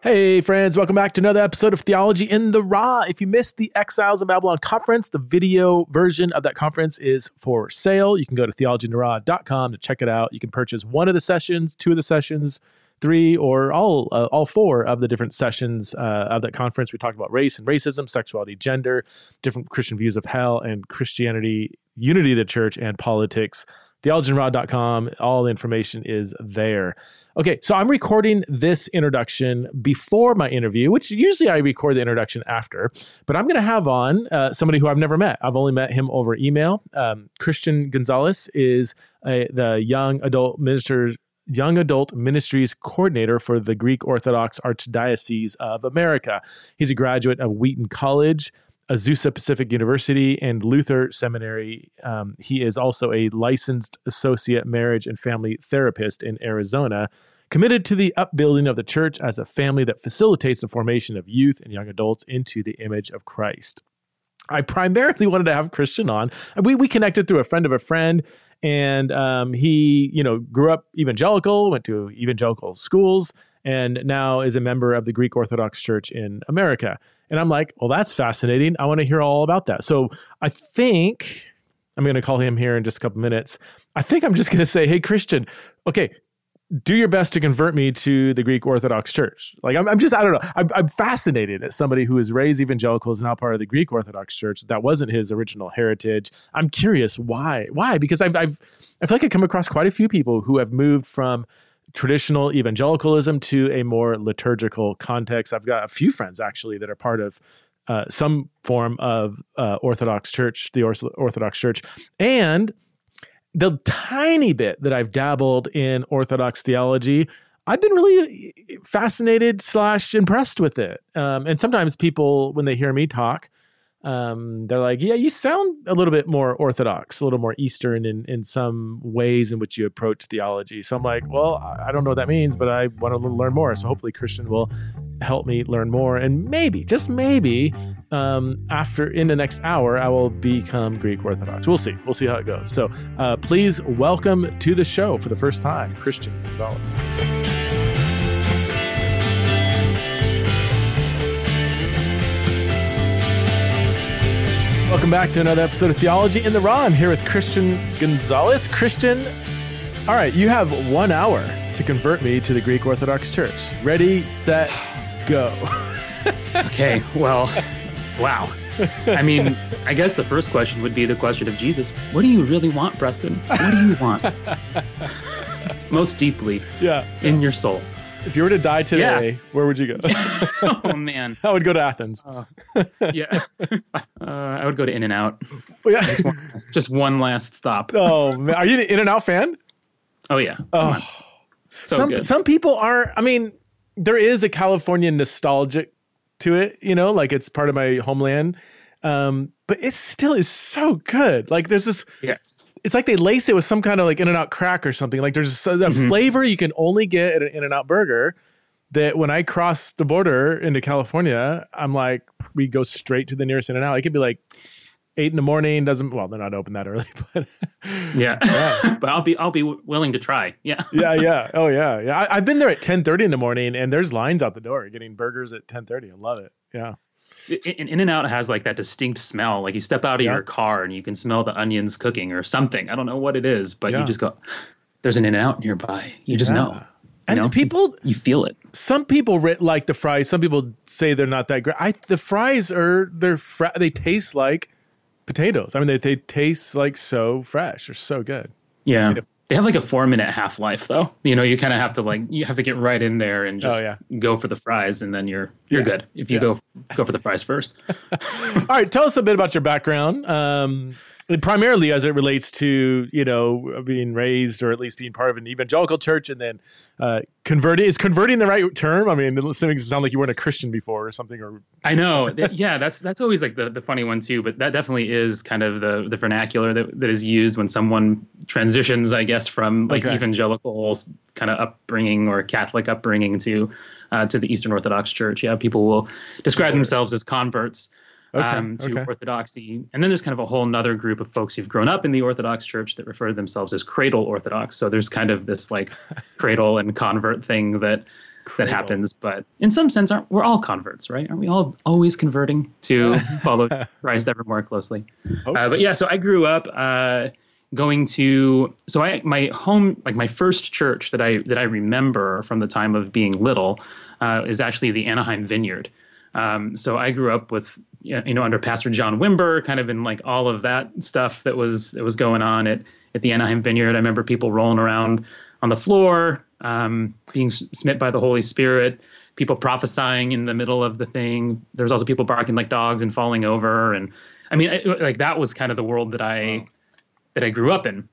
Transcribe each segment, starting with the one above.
Hey, friends, welcome back to another episode of Theology in the Raw. If you missed the Exiles of Babylon conference, the video version of that conference is for sale. You can go to theologyintheraw.com to check it out. You can purchase one of the sessions, two of the sessions, three, or all uh, all four of the different sessions uh, of that conference. We talked about race and racism, sexuality, gender, different Christian views of hell and Christianity, unity of the church, and politics theologyintheraw.com. All the information is there. Okay, so I'm recording this introduction before my interview, which usually I record the introduction after, but I'm going to have on uh, somebody who I've never met. I've only met him over email. Um, Christian Gonzalez is a, the young adult minister. Young Adult Ministries Coordinator for the Greek Orthodox Archdiocese of America. He's a graduate of Wheaton College, Azusa Pacific University and Luther Seminary. Um, he is also a licensed associate marriage and family therapist in Arizona, committed to the upbuilding of the church as a family that facilitates the formation of youth and young adults into the image of Christ. I primarily wanted to have Christian on. We we connected through a friend of a friend, and um, he you know grew up evangelical, went to evangelical schools, and now is a member of the Greek Orthodox Church in America. And I'm like, well, that's fascinating. I want to hear all about that. So I think I'm going to call him here in just a couple minutes. I think I'm just going to say, hey, Christian, okay, do your best to convert me to the Greek Orthodox Church. Like, I'm, I'm just, I don't know. I'm, I'm, fascinated as somebody who is raised evangelical is now part of the Greek Orthodox Church. That wasn't his original heritage. I'm curious why. Why? Because I've, I've, I feel like I come across quite a few people who have moved from traditional evangelicalism to a more liturgical context. I've got a few friends actually that are part of uh, some form of uh, Orthodox Church, the Orthodox Church, and the tiny bit that I've dabbled in Orthodox theology. I've been really fascinated slash impressed with it. Um, and sometimes people, when they hear me talk, um, they're like, yeah, you sound a little bit more orthodox, a little more Eastern in, in some ways in which you approach theology. So I'm like, well, I don't know what that means, but I want to learn more. So hopefully Christian will help me learn more. And maybe, just maybe, um, after in the next hour, I will become Greek Orthodox. We'll see. We'll see how it goes. So uh, please welcome to the show for the first time, Christian Gonzalez. Welcome back to another episode of Theology in the Raw. I'm here with Christian Gonzalez. Christian, all right, you have one hour to convert me to the Greek Orthodox Church. Ready, set, go. okay, well, wow. I mean, I guess the first question would be the question of Jesus. What do you really want, Preston? What do you want? Most deeply yeah, in yeah. your soul. If you were to die today, yeah. where would you go? oh man, I would go to Athens. Uh, yeah, uh, I would go to In and Out. Yeah, just one, just one, last stop. Oh man, are you an In and Out fan? Oh yeah. Oh, so some good. some people are. I mean, there is a California nostalgic to it. You know, like it's part of my homeland. Um, but it still is so good. Like there's this. Yes it's like they lace it with some kind of like in and out crack or something. Like there's a, a mm-hmm. flavor you can only get at an in and out burger that when I cross the border into California, I'm like, we go straight to the nearest in and out. It could be like eight in the morning. Doesn't well, they're not open that early, but yeah, yeah. but I'll be I'll be willing to try. Yeah, yeah, yeah. Oh yeah, yeah. I, have been there at ten thirty in the morning, and there's lines out the door getting burgers at ten thirty. I love it. Yeah. In, in and Out has like that distinct smell. Like you step out of yeah. your car and you can smell the onions cooking or something. I don't know what it is, but yeah. you just go, "There's an In and Out nearby." You just know. You and know? people, you, you, feel it. Some people like the fries. Some people say they're not that great. I, the fries are they're fr- they taste like potatoes. I mean, they they taste like so fresh or so good. Yeah. They have like a four minute half life though. You know, you kind of have to like you have to get right in there and just oh, yeah. go for the fries, and then you're you're yeah. good if you yeah. go go for the fries first. All right, tell us a bit about your background. Um, primarily as it relates to you know being raised or at least being part of an evangelical church and then uh, converting is converting the right term i mean it makes it sound like you weren't a christian before or something or i know yeah that's that's always like the, the funny one too but that definitely is kind of the the vernacular that, that is used when someone transitions i guess from like okay. evangelical kind of upbringing or catholic upbringing to uh, to the eastern orthodox church yeah people will describe sure. themselves as converts okay, um, to okay. Orthodoxy. And then there's kind of a whole nother group of folks who've grown up in the Orthodox Church that refer to themselves as cradle Orthodox. So there's kind of this like cradle and convert thing that that happens. But in some sense, aren't we're all converts, right? Aren't we all always converting to follow Christ ever more closely? Uh, but yeah, so I grew up uh, going to so I my home like my first church that I that I remember from the time of being little uh, is actually the Anaheim Vineyard. Um, so I grew up with you know under Pastor John Wimber, kind of in like all of that stuff that was that was going on at at the Anaheim Vineyard. I remember people rolling around on the floor, um, being smit by the Holy Spirit, people prophesying in the middle of the thing. There was also people barking like dogs and falling over, and I mean, I, like that was kind of the world that I wow. that I grew up in.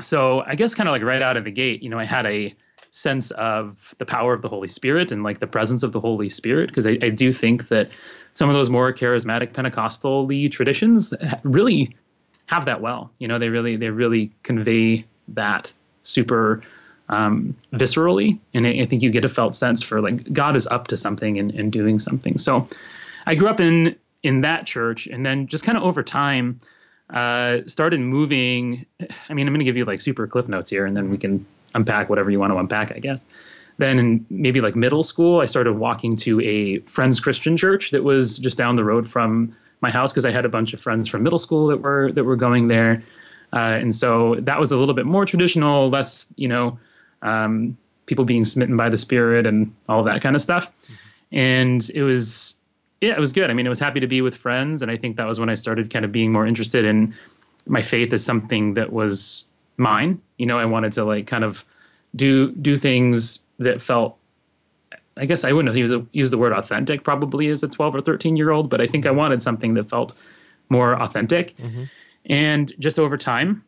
So I guess kind of like right out of the gate, you know, I had a sense of the power of the Holy Spirit and like the presence of the Holy Spirit because I, I do think that some of those more charismatic Pentecostal traditions really have that well. You know, they really they really convey that super um, viscerally, and I, I, think you get a felt sense for like God is up to something and, and doing something. So, I grew up in in that church, and then just kind of over time, uh, started moving. I mean, I'm going to give you like super cliff notes here, and then we can unpack whatever you want to unpack, I guess. Then in maybe like middle school, I started walking to a Friends Christian church that was just down the road from my house because I had a bunch of friends from middle school that were that were going there. Uh, and so that was a little bit more traditional, less, you know, um, people being smitten by the spirit and all that kind of stuff. And it was, yeah, it was good. I mean, it was happy to be with friends. And I think that was when I started kind of being more interested in my faith as something that was mine. You know, I wanted to like kind of do, do things that felt, I guess I wouldn't have used the word authentic probably as a 12 or 13 year old, but I think I mm-hmm. wanted something that felt more authentic. Mm-hmm. And just over time,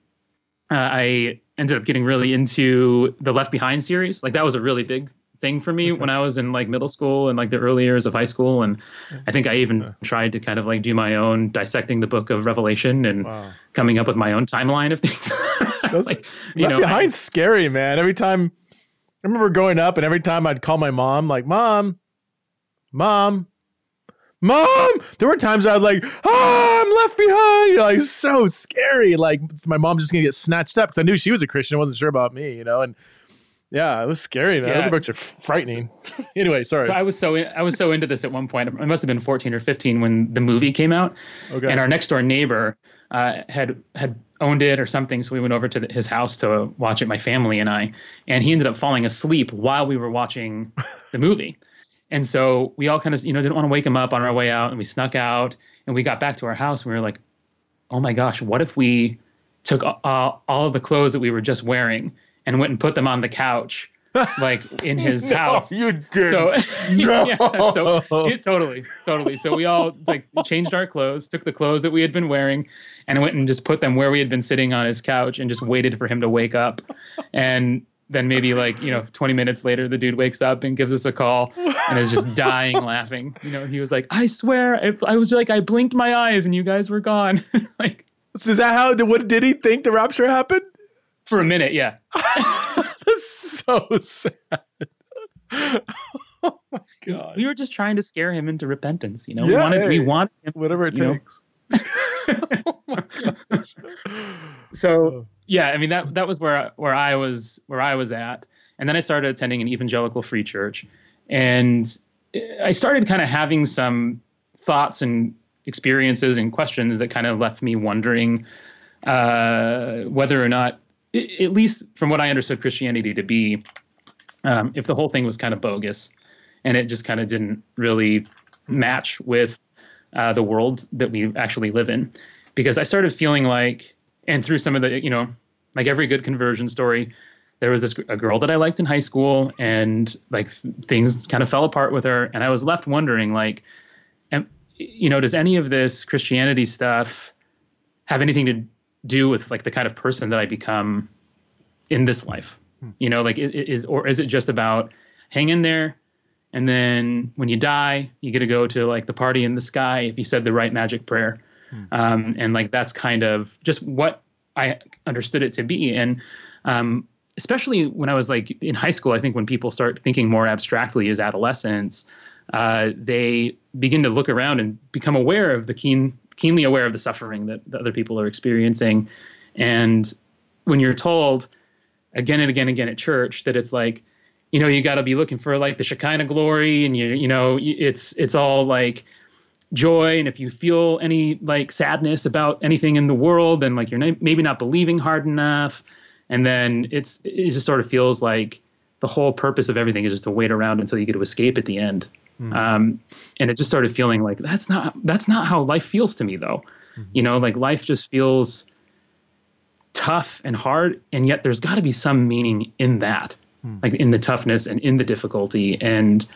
uh, I ended up getting really into the Left Behind series. Like that was a really big thing for me okay. when I was in like middle school and like the early years of high school. And I think I even yeah. tried to kind of like do my own dissecting the book of Revelation and wow. coming up with my own timeline of things. like, Left know, Behind's scary, man. Every time I remember growing up and every time I'd call my mom, like, Mom, Mom, mom. There were times I was like, oh, I'm left behind. You know, like so scary. Like my mom's just gonna get snatched up because I knew she was a Christian. I wasn't sure about me, you know, and yeah, it was scary, man. Yeah. Those books are frightening. anyway, sorry. So I was so in, I was so into this at one point. I must have been 14 or 15 when the movie came out. Okay. And our next door neighbor uh, had had owned it or something, so we went over to the, his house to watch it. My family and I, and he ended up falling asleep while we were watching the movie. And so we all kind of, you know, didn't want to wake him up on our way out, and we snuck out, and we got back to our house, and we were like, "Oh my gosh, what if we took uh, all of the clothes that we were just wearing and went and put them on the couch?" like in his no, house. You did. So, no. yeah, so it, totally, totally. So we all like changed our clothes, took the clothes that we had been wearing, and went and just put them where we had been sitting on his couch, and just waited for him to wake up. And then maybe like you know 20 minutes later the dude wakes up and gives us a call and is just dying laughing. You know he was like i swear I, I was like i blinked my eyes and you guys were gone. Like is that how what did he think the rapture happened? For a minute yeah. That's so sad. Oh my god. we were just trying to scare him into repentance you know? Yeah, we wanted hey, we wanted him, whatever it takes oh. so yeah, I mean that that was where where I was where I was at, and then I started attending an evangelical free church, and I started kind of having some thoughts and experiences and questions that kind of left me wondering uh, whether or not, at least from what I understood Christianity to be, um, if the whole thing was kind of bogus, and it just kind of didn't really match with uh, the world that we actually live in, because I started feeling like and through some of the you know like every good conversion story there was this a girl that i liked in high school and like things kind of fell apart with her. And i was left wondering like and you know does any of this christianity stuff have anything to do with like the kind of person that i become in this life? Hmm. you know like is or is it just about hang in there and then when you die you get to go to like the party in the sky if you said the right magic prayer Hmm. Um, and like that's kind of just what I understood it to be. And um, especially when I was like in high school, I think when people start thinking more abstractly as adolescents, uh, they begin to look around and become aware of the keen, keenly aware of the suffering that, that other people are experiencing. And when you're told again and again and again at church that it's like, you know, you got to be looking for like the Shekinah glory, and you you know, it's it's all like joy. And if you feel any like sadness about anything in the world then like you're maybe not believing hard enough. And then it's it just sort of feels like the whole purpose of everything is just to wait around until you get to escape at the end. Mm. um, and it just started feeling like that's not that's not how life feels to me though. Mm-hmm. you know like life just feels tough and hard and yet there's got to be some meaning in that mm. like in the toughness and in the difficulty and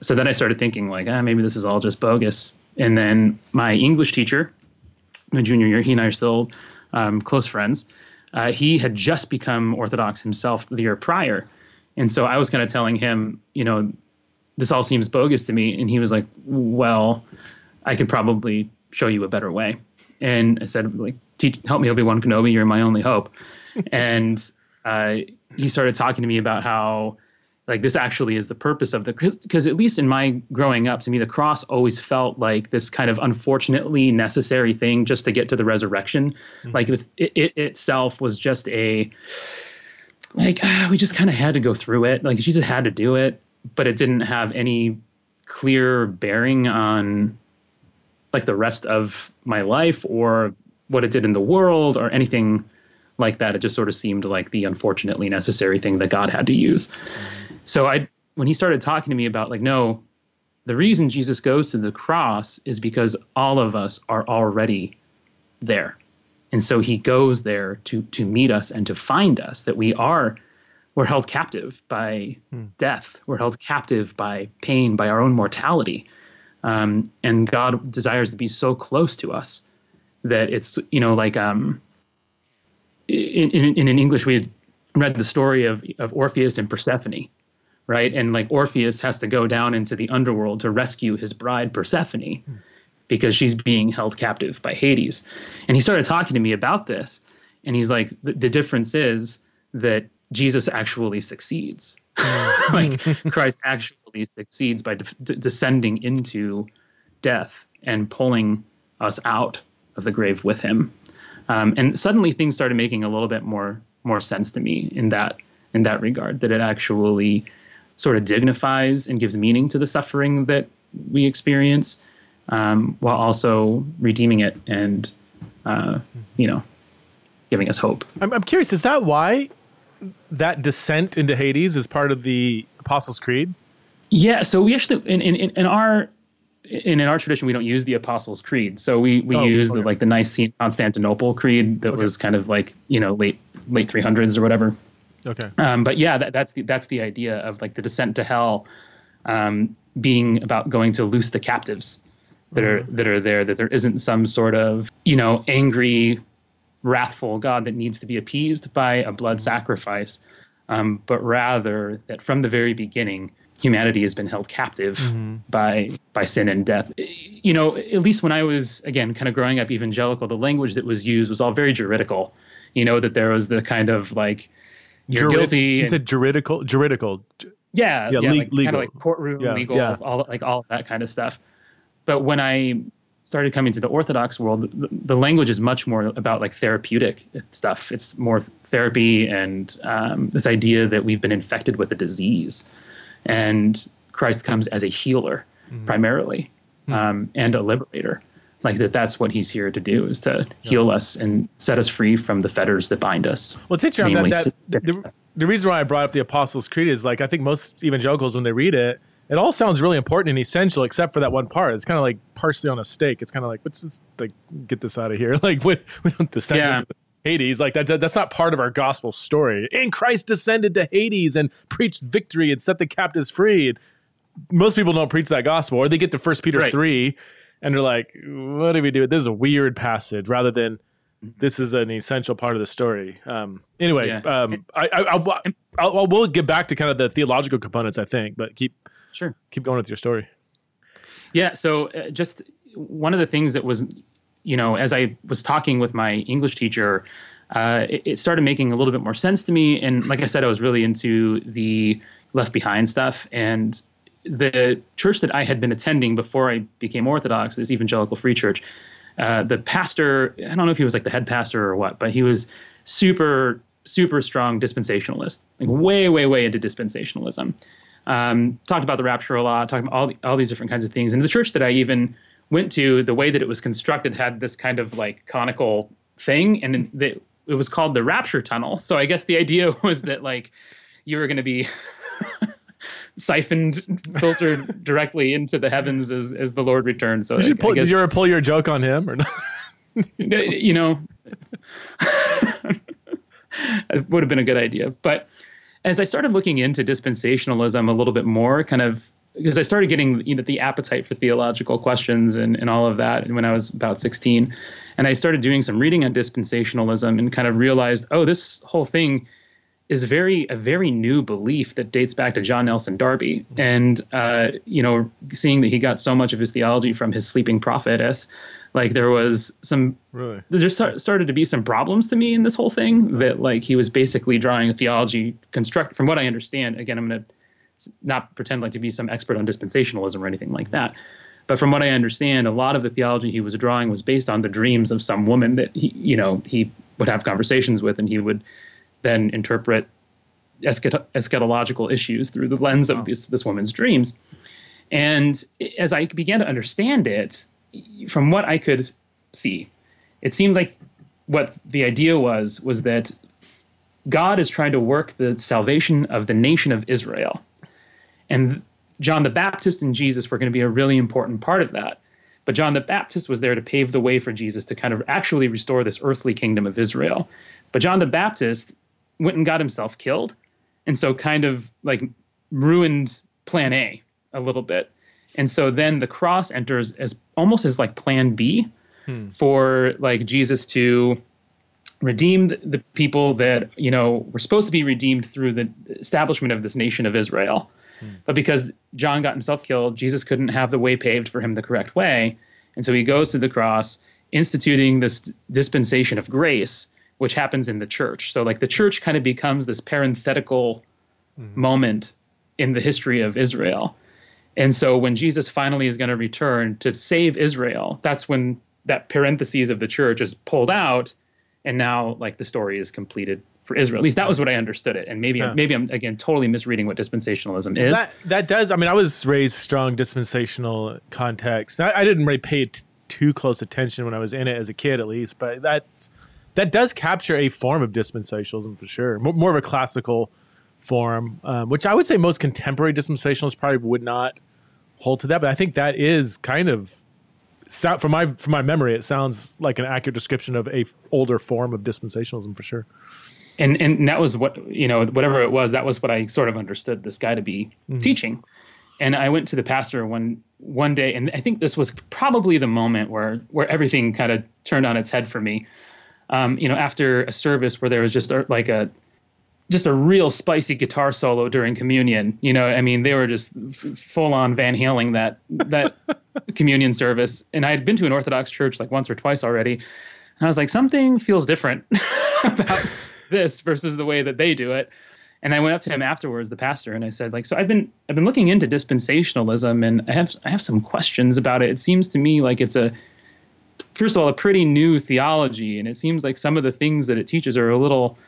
so then i started thinking like ah, maybe this is all just bogus and then my English teacher, my junior year, he and I are still um, close friends. Uh, he had just become Orthodox himself the year prior. And so I was kind of telling him, you know, this all seems bogus to me. And he was like, well, I could probably show you a better way. And I said, like, teach, help me, Obi-Wan Kenobi, you're my only hope. and uh, he started talking to me about how like this actually is the purpose of the because at least in my growing up to me the cross always felt like this kind of unfortunately necessary thing just to get to the resurrection mm-hmm. like it, it, itself was just a like ah, we just kind of had to go through it like jesus had to do it but it didn't have any clear bearing on like the rest of my life or what it did in the world or anything like that it just sort of seemed like the unfortunately necessary thing that god had to use so I when he started talking to me about like no the reason Jesus goes to the cross is because all of us are already there. And so he goes there to to meet us and to find us that we are we're held captive by hmm. death. We're held captive by pain, by our own mortality. Um, and God desires to be so close to us that it's you know like um, in, in, in English we had read the story of of Orpheus and Persephone, right? And like Orpheus has to go down into the underworld to rescue his bride Persephone hmm. because she's being held captive by Hades. And he started talking to me about this. And he's like, the, the difference is that Jesus actually succeeds. Like Christ actually succeeds by de- descending into death and pulling us out of the grave with him. Um, and suddenly things started making a little bit more more sense to me in that in that regard that it actually sort of dignifies and gives meaning to the suffering that we experience, um, while also redeeming it and, uh, you know, giving us hope. I'm, I'm curious, is that why that descent into Hades is part of the Apostles' Creed? Yeah, so we actually in in, in our in, in our tradition we don't use the Apostles' Creed, so we we oh, use okay. the like the Nicene Constantinople Creed that okay. was kind of like you know late late 300s or whatever. Okay. Um, but yeah, that, that's the that's the idea of like the descent to hell um, being about going to loose the captives that mm-hmm. are that are there. That there isn't some sort of you know angry, wrathful God that needs to be appeased by a blood mm-hmm. sacrifice, um, but rather that from the very beginning humanity has been held captive mm-hmm. by by sin and death. You know, at least when I was again kind of growing up evangelical, the language that was used was all very juridical. You know that there was the kind of like you're Jurid- guilty. You said juridical, juridical. Yeah, yeah, yeah le- like, legal, kind of like courtroom yeah, legal, yeah. all like all that kind of stuff. But when I started coming to the Orthodox world, the, the language is much more about like therapeutic stuff. It's more therapy and um, this idea that we've been infected with a disease, and Christ comes as a healer mm-hmm. primarily mm-hmm. Um, and a liberator like that that's what he's here to do is to yeah. heal us and set us free from the fetters that bind us well it's interesting that, that the, the, reason why i brought up the apostles creed is like i think most evangelicals when they read it it all sounds really important and essential except for that one part it's kind of like parsley on a steak it's kind of like what's this like get this out of here like we, we don't descend yeah. Hades, like that, that's not part of our gospel story. And Christ descended to Hades and preached victory and set the captives free. And most people don't preach that gospel, or they get to First Peter right. three, and they're like, "What do we do? This is a weird passage," rather than this is an essential part of the story. Um, anyway, yeah. um, I, I, I'll, I'll, I'll, we'll get back to kind of the theological components, I think, but keep sure keep going with your story. Yeah. So uh, just one of the things that was, you know, as I was talking with my English teacher, uh, it, it, started making a little bit more sense to me. And like I said, I was really into the Left Behind stuff, and the church that I had been attending before I became Orthodox, this Evangelical Free Church, uh, the pastor, I don't know if he was like the head pastor or what, but he was super super strong dispensationalist, like way, way, way into dispensationalism. Um, talked about the rapture a lot, talked about all, all these different kinds of things. And the church that I even went to, the way that it was constructed had this kind of like conical thing, and the, it was called the rapture tunnel. So I guess the idea was that like you were going to be siphoned, filtered directly into the heavens as, as the Lord returns. So did you, pull, guess, did you ever pull your joke on him or not? Uh, you know, it would have been a good idea. But as I started looking into dispensationalism a little bit more, kind of because I started getting you know the appetite for theological questions and, and all of that when I was about 16. And I started doing some reading on dispensationalism and kind of realized, oh, this whole thing is very a very new belief that dates back to John Nelson Darby. And uh, you know, seeing that he got so much of his theology from his sleeping prophetess, like there was some really there just started to be some problems to me in this whole thing that like he was basically drawing a theology construct from what I understand. Again, I'm gonna not pretend like to be some expert on dispensationalism or anything like that. But from what I understand, a lot of the theology he was drawing was based on the dreams of some woman that he, you know, he would have conversations with, and he would then interpret eschatological issues through the lens of this, this woman's dreams. And as I began to understand it, from what I could see, it seemed like what the idea was was that God is trying to work the salvation of the nation of Israel. And John the Baptist and Jesus were going to be a really important part of that. But John the Baptist was there to pave the way for Jesus to kind of actually restore this earthly kingdom of Israel. But John the Baptist went and got himself killed. And so kind of like ruined plan A a little bit. And so then the cross enters as almost as like plan B hmm. for like Jesus to redeem the, the, people that, you know, were supposed to be redeemed through the establishment of this nation of Israel. Hmm. But because John got himself killed, Jesus couldn't have the way paved for him the correct way. And so he goes to the cross, instituting this dispensation of grace, which happens in the church. So, like, the church kind of becomes this parenthetical hmm moment in the history of Israel. And so, when Jesus finally is going to return to save Israel, that's when that parentheses of the church is pulled out. And now, like, the story is completed for Israel. At least that was what I understood it. And maybe yeah. maybe I'm again totally misreading what dispensationalism is. That that does. I mean, I was raised strong dispensational context. I, I didn't really pay t- too close attention when I was in it as a kid, at least. But that's that does capture a form of dispensationalism for sure. More, more of a classical form, um, which I would say most contemporary dispensationalists probably would not hold to that. But I think that is kind of from my from my memory, it sounds like an accurate description of a older form of dispensationalism for sure and and that was what you know whatever it was that was what i sort of understood this guy to be mm-hmm. teaching. And i went to the pastor one one day and i think this was probably the moment where where everything kind of turned on its head for me. Um, you know after a service where there was just a, like a just a real spicy guitar solo during communion you know i mean they were just f- full on van halen that that communion service. And i had been to an orthodox church like once or twice already. And i was like something feels different about this versus the way that they do it. And I went up to him afterwards, the pastor, and I said, like, so I've been I've been looking into dispensationalism, and I have I have some questions about it. It seems to me like it's a first of all a pretty new theology, and it seems like some of the things that it teaches are a little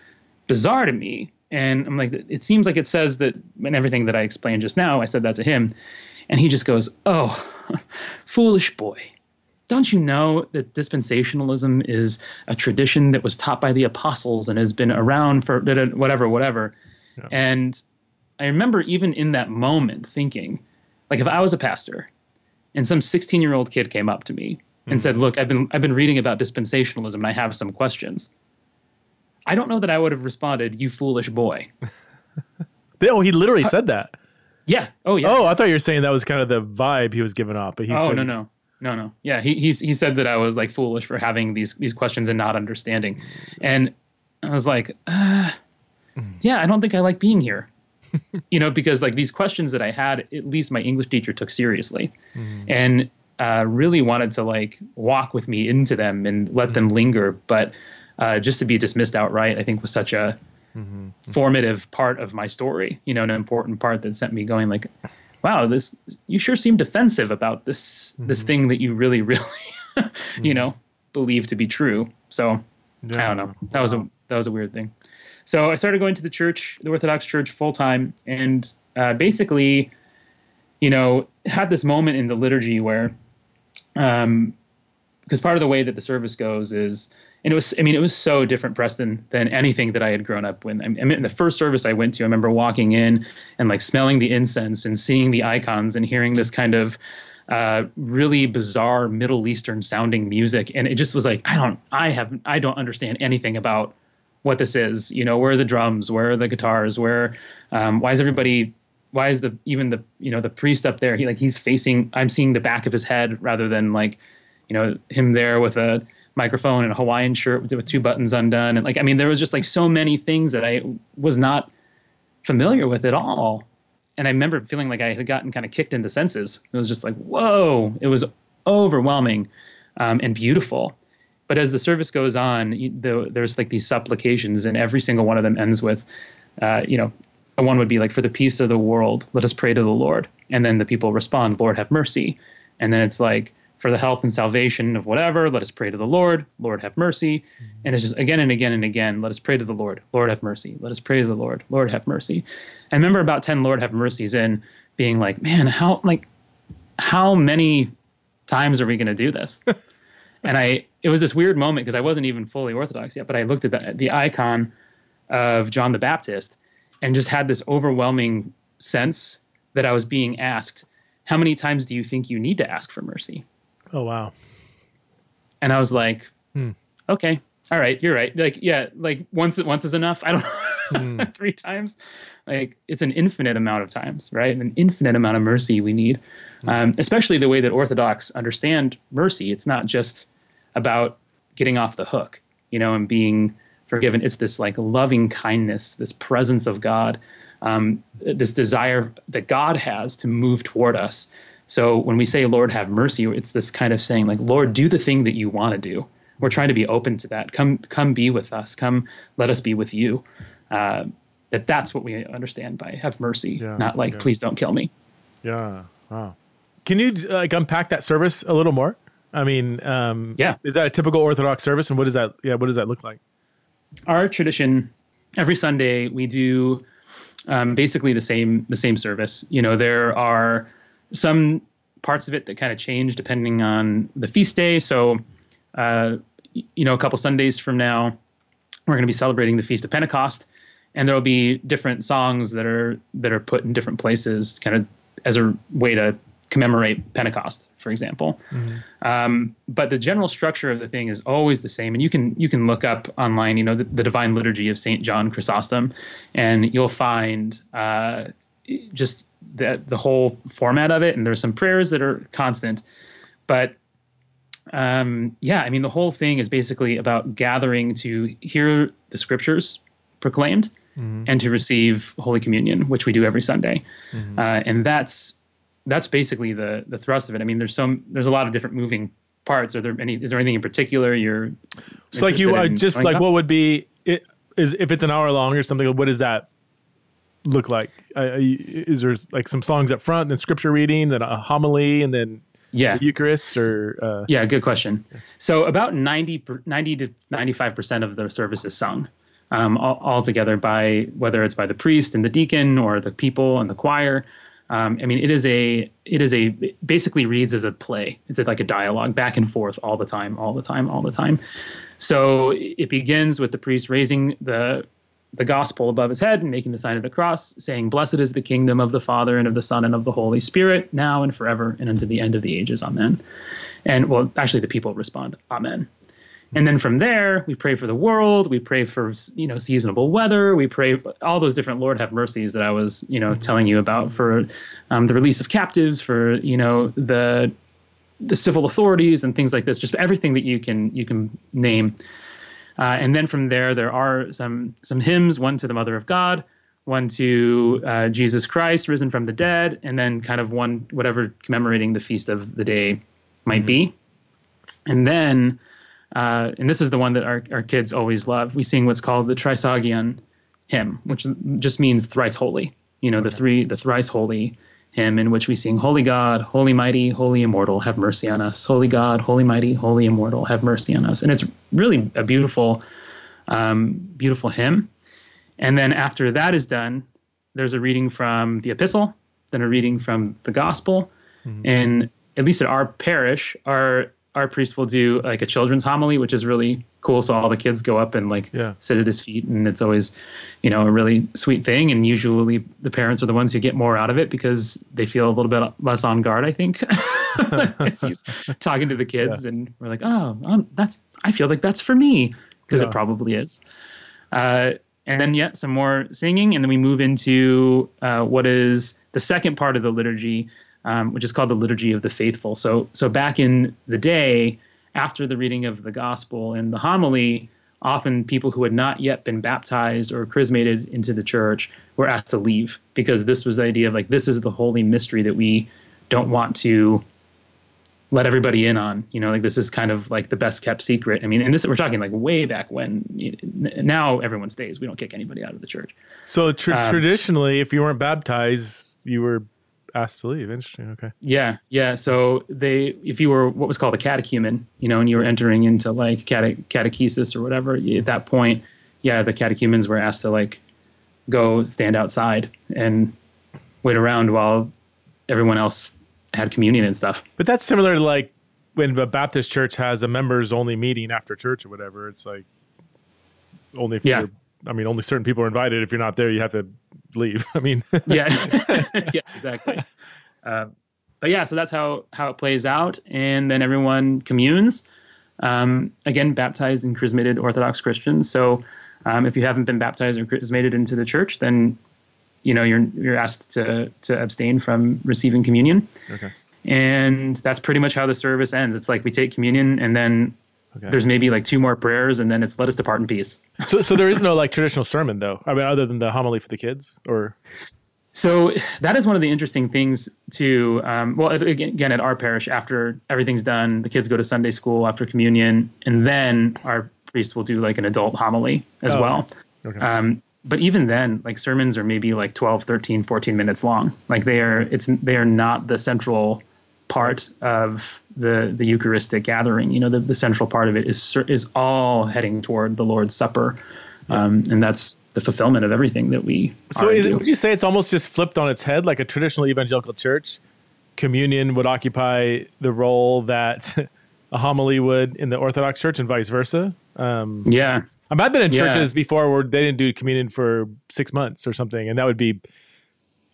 bizarre to me. And I'm like, it seems like it says that, and everything that I explained just now, I said that to him, and he just goes, "Oh, foolish boy." Don't you know that dispensationalism is a tradition that was taught by the apostles and has been around for whatever, whatever? Yeah. And I remember even in that moment thinking, like, if I was a pastor and some 16 year old kid came up to me mm-hmm. and hmm. said, Look, I've been, I've been reading about dispensationalism and I have some questions. I don't know that I would have responded, You foolish boy. oh, he literally said that. Yeah. Oh, yeah. Oh, I thought you were saying that was kind of the vibe he was giving off. But he oh, said, no, no. No, no. Yeah, he he he said that I was like foolish for having these these questions and not understanding, and I was like, uh, yeah, I don't think I like being here, you know, because like these questions that I had, at least my English teacher took seriously, mm. and uh, really wanted to like walk with me into them and let mm. them linger, but uh, just to be dismissed outright, I think was such a mm-hmm. formative part of my story, you know, an important part that sent me going like wow, this you sure seem defensive about this mm-hmm. this thing that you really, really, you mm-hmm. know, believe to be true. So yeah. I don't know. That wow. was a that was a weird thing. So I started going to the church, the Orthodox Church, full time, and uh, basically, you know, had this moment in the liturgy where, um, because part of the way that the service goes is, and it was, I mean, it was so different, Preston, than anything that I had grown up with. I mean, the first service I went to, I remember walking in and like smelling the incense and seeing the icons and hearing this kind of uh, really bizarre Middle Eastern sounding music, and it just was like, I don't, I have, I don't understand anything about what this is. You know, where are the drums? Where are the guitars? Where, um, why is everybody? Why is the even the you know the priest up there? He like he's facing. I'm seeing the back of his head rather than like, you know, him there with a microphone and a Hawaiian shirt with, two buttons undone. And like, I mean, there was just like so many things that I was not familiar with at all. And I remember feeling like I had gotten kind of kicked into senses. It was just like, whoa! It was overwhelming um, and beautiful. But as the service goes on, the, there's like these supplications, and every single one of them ends with, uh, you know, one would be like, "For the peace of the world, let us pray to the Lord," and then the people respond, "Lord, have mercy," and then it's like, "For the health and salvation of whatever, let us pray to the Lord. Lord, have mercy," mm-hmm. and it's just again and again and again, "Let us pray to the Lord. Lord, have mercy. Let us pray to the Lord. Lord, have mercy." I remember about ten Lord have mercies in, being like, "Man, how like, how many times are we going to do this?" and I it was this weird moment because I wasn't even fully Orthodox yet, but I looked at the, the icon of John the Baptist and just had this overwhelming sense that I was being asked, How many times do you think you need to ask for mercy? Oh, wow. And I was like, hmm. Okay, all right, you're right. Like, yeah, like once once is enough. I don't hmm. three times. Like it's an infinite amount of times, right? An infinite amount of mercy we need. Hmm. Um, especially the way that Orthodox understand mercy. It's not just about getting off the hook, you know, and being forgiven. It's this like loving kindness, this presence of God, um, this desire that God has to move toward us. So when we say, Lord, have mercy, it's this kind of saying, like, Lord, do the thing that you want to do. We're trying to be open to that. Come, come be with us. Come, let us be with you. Uh, that that's what we understand by have mercy, yeah, not like, yeah. please don't kill me. Yeah. Wow. Can you like unpack that service a little more? I mean, um, yeah, is that a typical Orthodox service, and what does that? Yeah, what does that look like? Our tradition, every Sunday we do um, basically the same the same service. You know, there are some parts of it that kind of change depending on the feast day. So, uh, you know, a couple Sundays from now, we're going to be celebrating the feast of Pentecost, and there will be different songs that are that are put in different places, kind of as a way to commemorate Pentecost, for example. Mm-hmm. Um, but the general structure of the thing is always the same, and you can you can look up online, you know, the, the Divine Liturgy of Saint John Chrysostom, and you'll find uh, just the the whole format of it. And there's some prayers that are constant, but um, yeah, I mean, the whole thing is basically about gathering to hear the scriptures proclaimed. Mm-hmm. And to receive Holy Communion, which we do every Sunday, mm-hmm. uh, and that's that's basically the the thrust of it. I mean, there's some there's a lot of different moving parts. Are there any? Is there anything in particular you're? So like you uh, just like what would be it is if it's an hour long or something. What is that look like? Uh, is there like some songs up front, then scripture reading, then a homily, and then yeah Eucharist or uh, yeah, good question. So about 90, 90 to ninety five percent of the service is sung. Um, all, all together by whether it's by the priest and the deacon or the people and the choir. Um, I mean, it is a it is a it basically reads as a play. It's like a dialogue back and forth all the time, all the time, all the time. So it begins with the priest raising the the gospel above his head and making the sign of the cross, saying, "Blessed is the kingdom of the Father and of the Son and of the Holy Spirit, now and forever and unto the end of the ages. Amen." And well, actually, the people respond, "Amen." And then from there, we pray for the world. We pray for you know seasonable weather. We pray all those different Lord have mercies that I was you know telling you about for um, the release of captives, for you know the the civil authorities and things like this. Just everything that you can you can name. Uh, and then from there, there are some some hymns. One to the Mother of God, one to uh, Jesus Christ risen from the dead, and then kind of one whatever commemorating the feast of the day might mm-hmm. be. And then uh, and this is the one that our, our kids always love. We sing what's called the Trisagion hymn, which just means thrice holy. You know, okay. the three, the thrice holy hymn in which we sing, Holy God, Holy Mighty, Holy Immortal, have mercy on us. Holy God, Holy Mighty, Holy Immortal, have mercy on us. And it's really a beautiful, um, beautiful hymn. And then after that is done, there's a reading from the epistle, then a reading from the gospel. Mm-hmm. And at least at our parish, our our priest will do like a children's homily, which is really cool. So all the kids go up and like yeah. sit at his feet, and it's always, you know, a really sweet thing. And usually the parents are the ones who get more out of it because they feel a little bit less on guard. I think he's talking to the kids, yeah. and we're like, oh, um, that's I feel like that's for me because yeah. it probably is. Uh, and then yeah, some more singing, and then we move into uh, what is the second part of the liturgy, um, which is called the liturgy of the faithful. So so back in the day, after the reading of the gospel and the homily, often people who had not yet been baptized or chrismated into the church were asked to leave because this was the idea of like this is the holy mystery that we don't want to let everybody in on. You know, like this is kind of like the best kept secret. I mean, and this we're talking like way back when. Now everyone stays. We don't kick anybody out of the church. So tra- um, traditionally, if you weren't baptized, you were asked to leave. Interesting. Okay. Yeah, yeah. So they, if you were what was called a catechumen, you know, and you were entering into like cate- catechesis or whatever, at that point, yeah, the catechumens were asked to like go stand outside and wait around while everyone else had communion and stuff. But that's similar to like when a Baptist church has a members only meeting after church or whatever. It's like only if yeah. I mean, only certain people are invited. If you're not there, you have to leave. I mean, yeah, yeah, exactly. Uh, but yeah, so that's how how it plays out, and then everyone communes. Um, again, baptized and chrismated Orthodox Christians. So, um, if you haven't been baptized or chrismated into the church, then you know you're you're asked to to abstain from receiving communion. Okay. And that's pretty much how the service ends. It's like we take communion and then okay. there's maybe like two more prayers and then it's let us depart in peace. so so there is no like traditional sermon though. I mean other than the homily for the kids or so that is one of the interesting things to um, well again at our parish after everything's done the kids go to sunday school after communion and then our priest will do like an adult homily as oh, well okay. um, but even then like sermons are maybe like 12 13 14 minutes long like they are it's they are not the central part of the the eucharistic gathering you know the, the central part of it is is all heading toward the lord's supper yeah. um, and that's the fulfillment of everything that we so is would you say it's almost just flipped on its head like a traditional evangelical church communion would occupy the role that a homily would in the orthodox church and vice versa um, yeah I've been in churches yeah. before where they didn't do communion for six months or something, and that would be.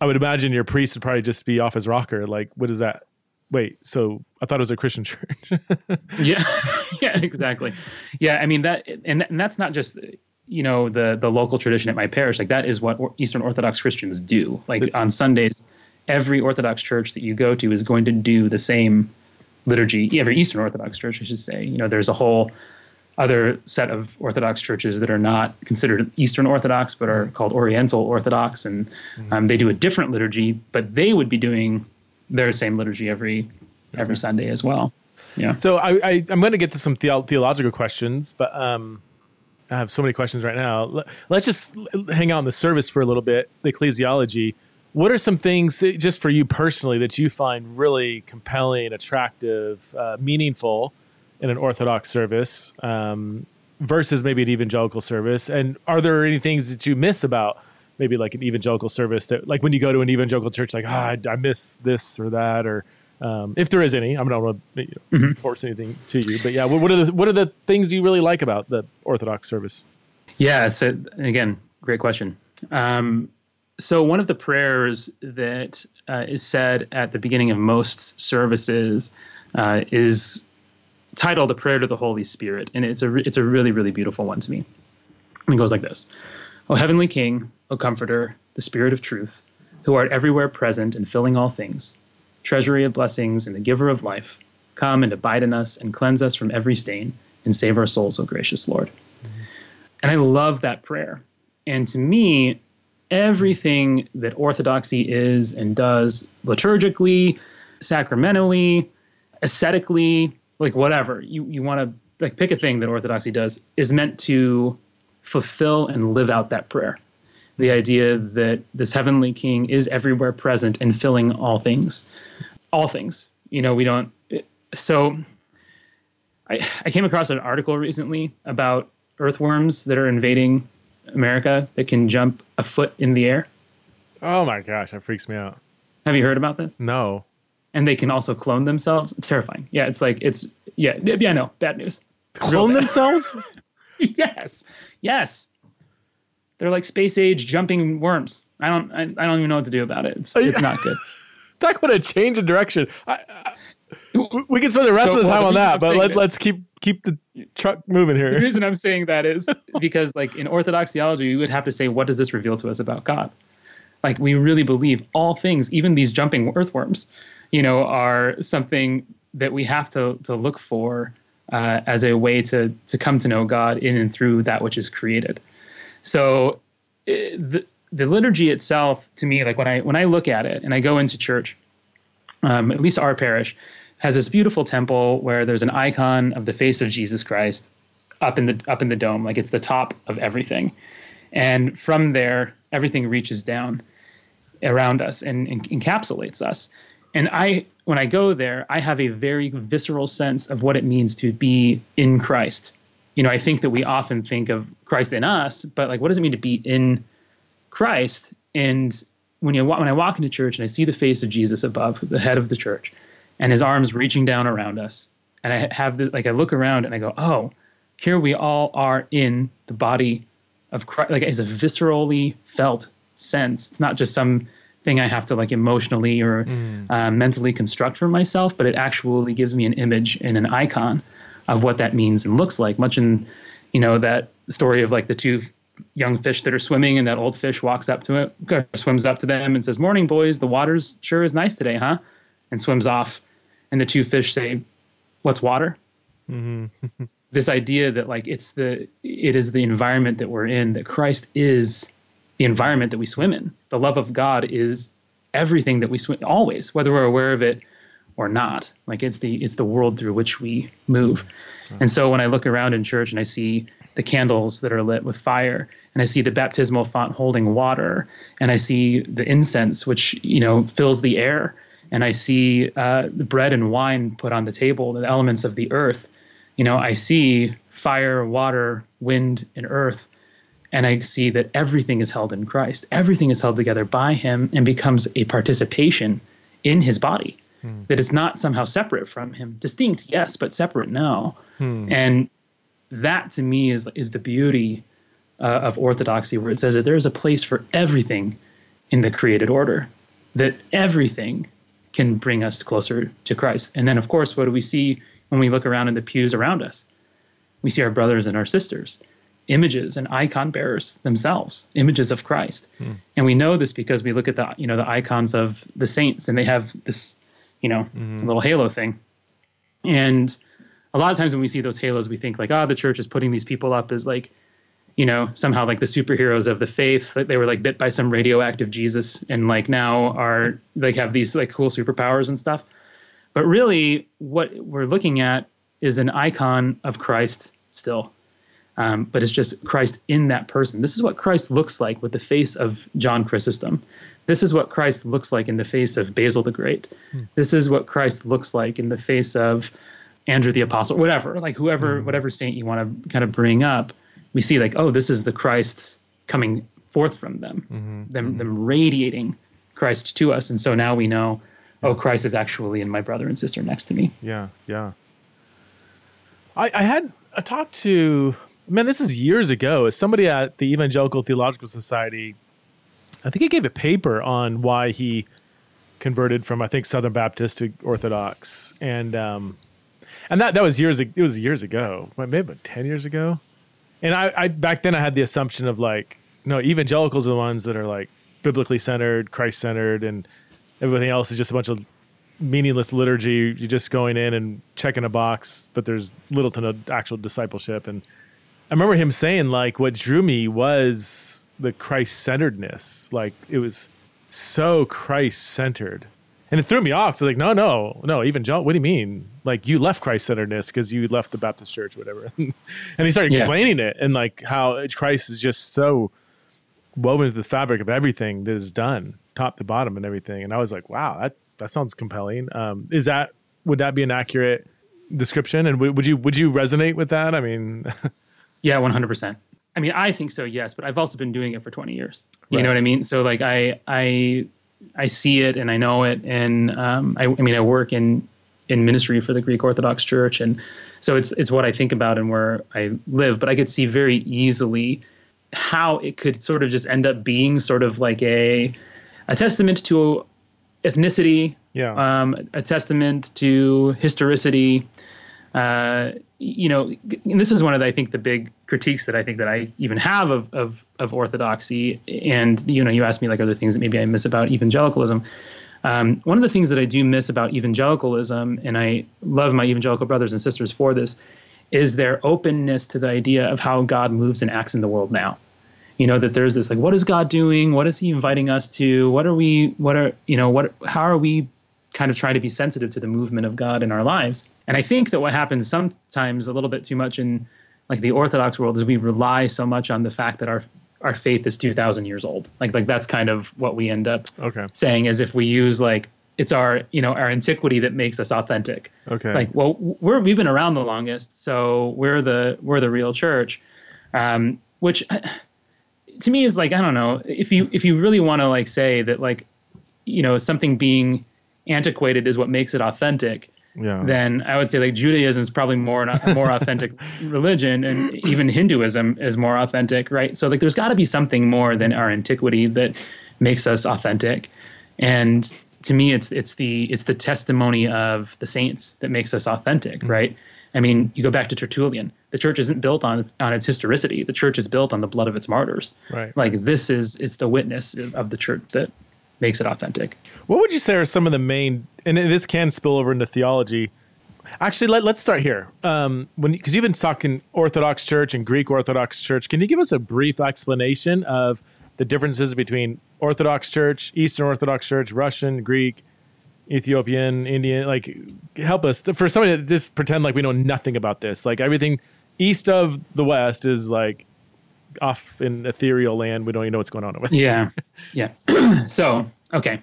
I would imagine your priest would probably just be off his rocker. Like, what is that? Wait, so I thought it was a Christian church. yeah, yeah, exactly. Yeah, I mean that, and, and that's not just you know the the local tradition at my parish. Like that is what Eastern Orthodox Christians do. Like on Sundays, every Orthodox church that you go to is going to do the same liturgy. Every Eastern Orthodox church, I should say. You know, there's a whole other set of Orthodox churches that are not considered Eastern Orthodox but are called Oriental Orthodox, and mm-hmm. um, they do a different liturgy, but they would be doing their same liturgy every every. Sunday as well. Yeah. So I, I am going to get to some the- theological questions, but um, I have so many questions right now. Let's just hang out in the service for a little bit. The ecclesiology. What are some things just for you personally that you find really compelling, attractive, uh, meaningful? in an Orthodox service um, versus maybe an evangelical service? And are there any things that you miss about maybe like an evangelical service that, like when you go to an evangelical church, like, ah, I, I miss this or that, or um, if there is any, I'm not going to you know, mm-hmm. force anything to you, but yeah, what, what, are the what are the things you really like about the Orthodox service? Yeah, it's a, again great question. Um, so one of the prayers that uh, is said at the beginning of most services uh, is titled "A Prayer to the Holy Spirit," and it's a it's a really really beautiful one to me. And it goes like this: "O Heavenly King, O Comforter, the Spirit of Truth, who art everywhere present and filling all things, treasury of blessings and the giver of life, come and abide in us and cleanse us from every stain and save our souls, O gracious Lord." Mm-hmm. And I love that prayer. And to me, everything that orthodoxy is and does liturgically, sacramentally, ascetically, like whatever you you want to like pick a thing that orthodoxy does is meant to fulfill and live out that prayer the idea that this heavenly king is everywhere present and filling all things all things you know we don't so I, I came across an article recently about earthworms that are invading America that can jump a foot in the air. Oh my gosh, that freaks me out. Have you heard about this? No. And they can also clone themselves. It's terrifying. Yeah, it's like it's yeah yeah no bad news. Clone themselves? yes, yes. They're like space age jumping worms. I don't I, I don't even know what to do about it. It's, it's not good. that would have changed the direction. I, I, we can spend the rest so, of the time well, on that, but let, let's keep keep the truck moving here. The reason I'm saying that is because, like in Orthodox theology, we would have to say, what does this reveal to us about God? Like we really believe all things, even these jumping earthworms, you know, are something that we have to to look for uh, as a way to to come to know God in and through that which is created. So it, the the liturgy itself, to me, like when I when I look at it and I go into church, um, at least our parish, has this beautiful temple where there's an icon of the face of Jesus Christ up in the up in the dome, like it's the top of everything, and from there everything reaches down around us and, and encapsulates us. And I, when I go there, I have a very visceral sense of what it means to be in Christ. You know, I think that we often think of Christ in us, but like, what does it mean to be in Christ? And when you when I walk into church and I see the face of Jesus above the head of the church, and his arms reaching down around us. And I have the, like I look around and I go, oh, here we all are in the body of Christ. Like it's a viscerally felt sense. It's not just some thing I have to like emotionally or mm. uh, mentally construct for myself, but it actually gives me an image and an icon of what that means and looks like. Much in, you know, that story of like the two young fish that are swimming and that old fish walks up to it, swims up to them and says, "Morning, boys. The water's sure is nice today, huh?" and swims off and the two fish say, "What's water?" Mm-hmm. this idea that like it's the it is the environment that we're in that Christ is the environment that we swim in. The love of God is everything that we swim always, whether we're aware of it or not. Like it's the it's the world through which we move. Mm-hmm. And so when I look around in church and I see the candles that are lit with fire and I see the baptismal font holding water and I see the incense which you know fills the air and I see uh, the bread and wine put on the table, the elements of the earth, you know, I see fire, water, wind, and earth, and I see that everything is held in Christ. Everything is held together by Him and becomes a participation in His body. Hmm. That is not somehow separate from Him. Distinct, yes, but separate, no. Hmm. And that to me is is the beauty uh, of orthodoxy, where it says that there is a place for everything in the created order. That everything can bring us closer to Christ. And then, of course, what do we see when we look around in the pews around us? We see our brothers and our sisters, images and icon bearers themselves, images of Christ. Hmm. And we know this because we look at the you know the icons of the saints, and they have this you know mm-hmm. little halo thing. And a lot of times when we see those halos, we think like, oh, the church is putting these people up as like you know somehow like the superheroes of the faith like they were like bit by some radioactive jesus and like now are like have these like cool superpowers and stuff but really what we're looking at is an icon of christ still um, but it's just christ in that person this is what christ looks like with the face of john chrysostom this is what christ looks like in the face of basil the great hmm. this is what christ looks like in the face of andrew the apostle whatever like whoever hmm. whatever saint you want to kind of bring up we see like, oh, this is the Christ coming forth from them, mm-hmm. them mm-hmm. them radiating Christ to us, and so now we know, oh, Christ is actually in my brother and sister next to me. Yeah, yeah. I, I had a talk to man, this is years ago. As somebody at the Evangelical Theological Society, I think he gave a paper on why he converted from I think Southern Baptist to Orthodox, and um, and that that was years it was years ago, maybe about ten years ago. And I, I back then I had the assumption of like, no, evangelicals are the ones that are like biblically centered, Christ centered, and everything else is just a bunch of meaningless liturgy. You're just going in and checking a box, but there's little to no actual discipleship. And I remember him saying like what drew me was the Christ centeredness. Like it was so Christ centered and it threw me off. So like, no, no, no. Even John, what do you mean? Like you left Christ centeredness because you left the Baptist church, whatever. and he started explaining yeah. it and like how Christ is just so woven into the fabric of everything that is done, top to bottom, and everything. And I was like, wow, that that sounds compelling. Um, is that would that be an accurate description? And w- would you would you resonate with that? I mean, yeah, one hundred percent. I mean, I think so, yes, but I've also been doing it for 20 years. You right. know what I mean? So like I I I see it and I know it, and um, I, I mean I work in in ministry for the Greek Orthodox Church, and so it's it's what I think about and where I live. But I could see very easily how it could sort of just end up being sort of like a a testament to ethnicity, yeah, um, a testament to historicity. Uh, you know, and this is one of the, I think the big critiques that I think that I even have of, of of orthodoxy. And you know, you asked me like other things that maybe I miss about evangelicalism. Um, one of the things that I do miss about evangelicalism, and I love my evangelical brothers and sisters for this, is their openness to the idea of how God moves and acts in the world now. You know that there's this like, what is God doing? What is He inviting us to? What are we? What are you know? What? How are we kind of trying to be sensitive to the movement of God in our lives. And I think that what happens sometimes a little bit too much in like the Orthodox world is we rely so much on the fact that our our faith is 2000 years old. Like like that's kind of what we end up okay. saying as if we use like it's our you know our antiquity that makes us authentic. Okay. Like well we're we've been around the longest, so we're the we're the real church. Um, which to me is like I don't know if you if you really want to like say that like you know something being antiquated is what makes it authentic, yeah. then I would say like Judaism is probably more a more authentic religion, and even Hinduism is more authentic, right? So like there's got to be something more than our antiquity that makes us authentic, and to me it's it's the it's the testimony of the saints that makes us authentic, mm-hmm. right? I mean, you go back to Tertullian. The church isn't built on its on its historicity. The church is built on the blood of its martyrs. Right. Like this is it's the witness of the church that makes it authentic. What would you say are some of the main, and this can spill over into theology. Actually, let, let's start here. Um, when because you've been talking Orthodox Church and Greek Orthodox Church, can you give us a brief explanation of the differences between Orthodox Church, Eastern Orthodox Church, Russian, Greek, Ethiopian, Indian? Like, help us for somebody to just pretend like we know nothing about this. Like everything east of the West is like off in ethereal land. We don't even know what's going on with. Yeah, yeah. so okay,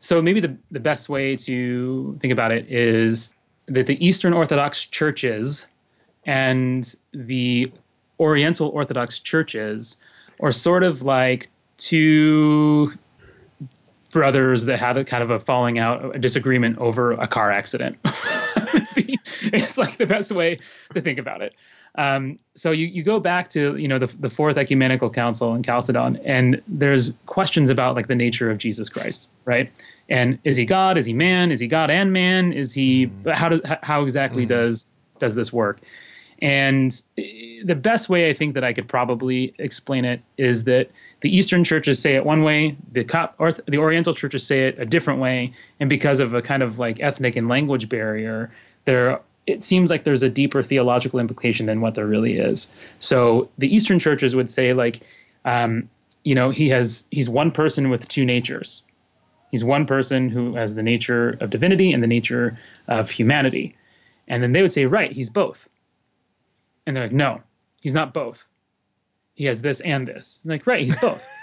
so maybe the the best way to think about it is that the Eastern Orthodox churches and the Oriental Orthodox churches are sort of like two brothers that had a kind of a falling out, a disagreement over a car accident. it's like the best way to think about it. Um, so you, you go back to you know the, the fourth ecumenical council in Chalcedon, and there's questions about like the nature of Jesus Christ, right? And is he God? Is he man? Is he God and man? Is he mm. how does how exactly mm. does does this work? And the best way I think that I could probably explain it is that the Eastern churches say it one way, the Cop, or the Oriental churches say it a different way, and because of a kind of like ethnic and language barrier, there it seems like there's a deeper theological implication than what there really is. So the Eastern churches would say like, um, you know, he has he's one person with two natures. He's one person who has the nature of divinity and the nature of humanity. And then they would say, right, he's both. And they're like, no, he's not both. He has this and this. I'm like, right, he's both.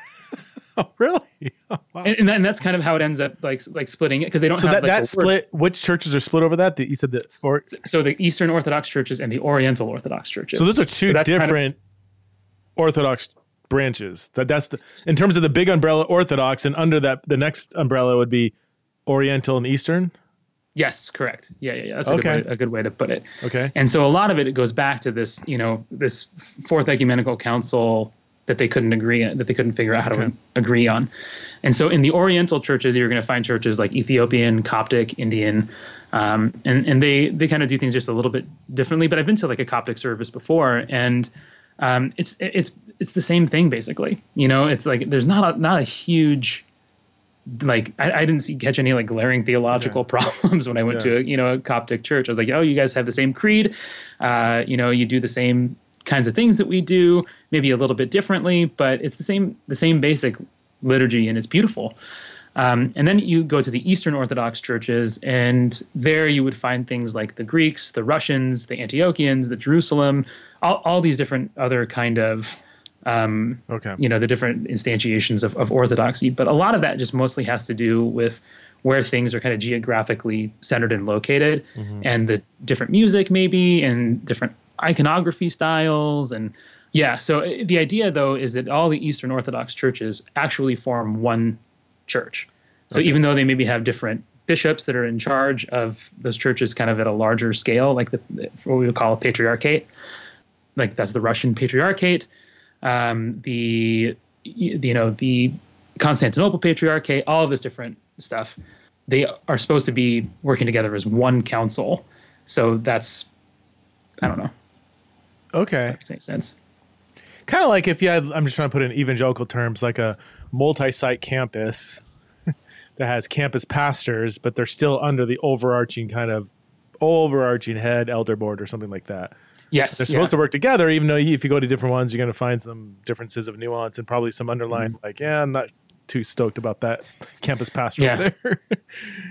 Oh, really? Oh, wow. and, and, that's kind of how it ends up like like splitting it because they don't. So have, that like, that split. Which churches are split over that? The, you said that, or so the Eastern Orthodox churches and the Oriental Orthodox churches. So those are two so different kind of, Orthodox branches. That that's the in terms of the big umbrella Orthodox, and under that the next umbrella would be Oriental and Eastern. Yes, correct. Yeah, yeah, yeah. That's a, okay. good way, a good way to put it. Okay. And so a lot of it, it goes back to this, you know, this Fourth Ecumenical Council that they couldn't agree that they couldn't figure out how okay. to agree on. And so in the Oriental churches, you're going to find churches like Ethiopian, Coptic, Indian, um, and and they they kind of do things just a little bit differently. But I've been to like a Coptic service before, and um, it's it's it's the same thing basically. You know, it's like there's not a not a huge like I, I didn't see catch any like glaring theological yeah. problems when I went yeah. to you know a Coptic church. I was like, oh, you guys have the same creed, uh, you know, you do the same kinds of things that we do, maybe a little bit differently, but it's the same the same basic liturgy, and it's beautiful. Um, and then you go to the Eastern Orthodox churches, and there you would find things like the Greeks, the Russians, the Antiochians, the Jerusalem, all, all these different other kind of, um, okay. you know, the different instantiations of, of Orthodoxy. But a lot of that just mostly has to do with where things are kind of geographically centered and located, mm-hmm. and the different music maybe, and different iconography styles and Yeah. So uh, the idea, though, is that all the Eastern Orthodox churches actually form one church. So okay. even though they maybe have different bishops that are in charge of those churches, kind of at a larger scale, like the, what we would call a patriarchate, like that's the Russian patriarchate, um, the you know the Constantinople patriarchate, all of this different stuff. They are supposed to be working together as one council. So that's I don't know. Okay. makes sense. Kind of like if you had, I'm just trying to put in evangelical terms, like a multi site campus that has campus pastors, but they're still under the overarching kind of overarching head elder board or something like that. Yes. They're supposed yeah. to work together, even though if you go to different ones, you're going to find some differences of nuance and probably some underlying, mm-hmm. like, yeah, I'm not too stoked about that campus pastor yeah. there.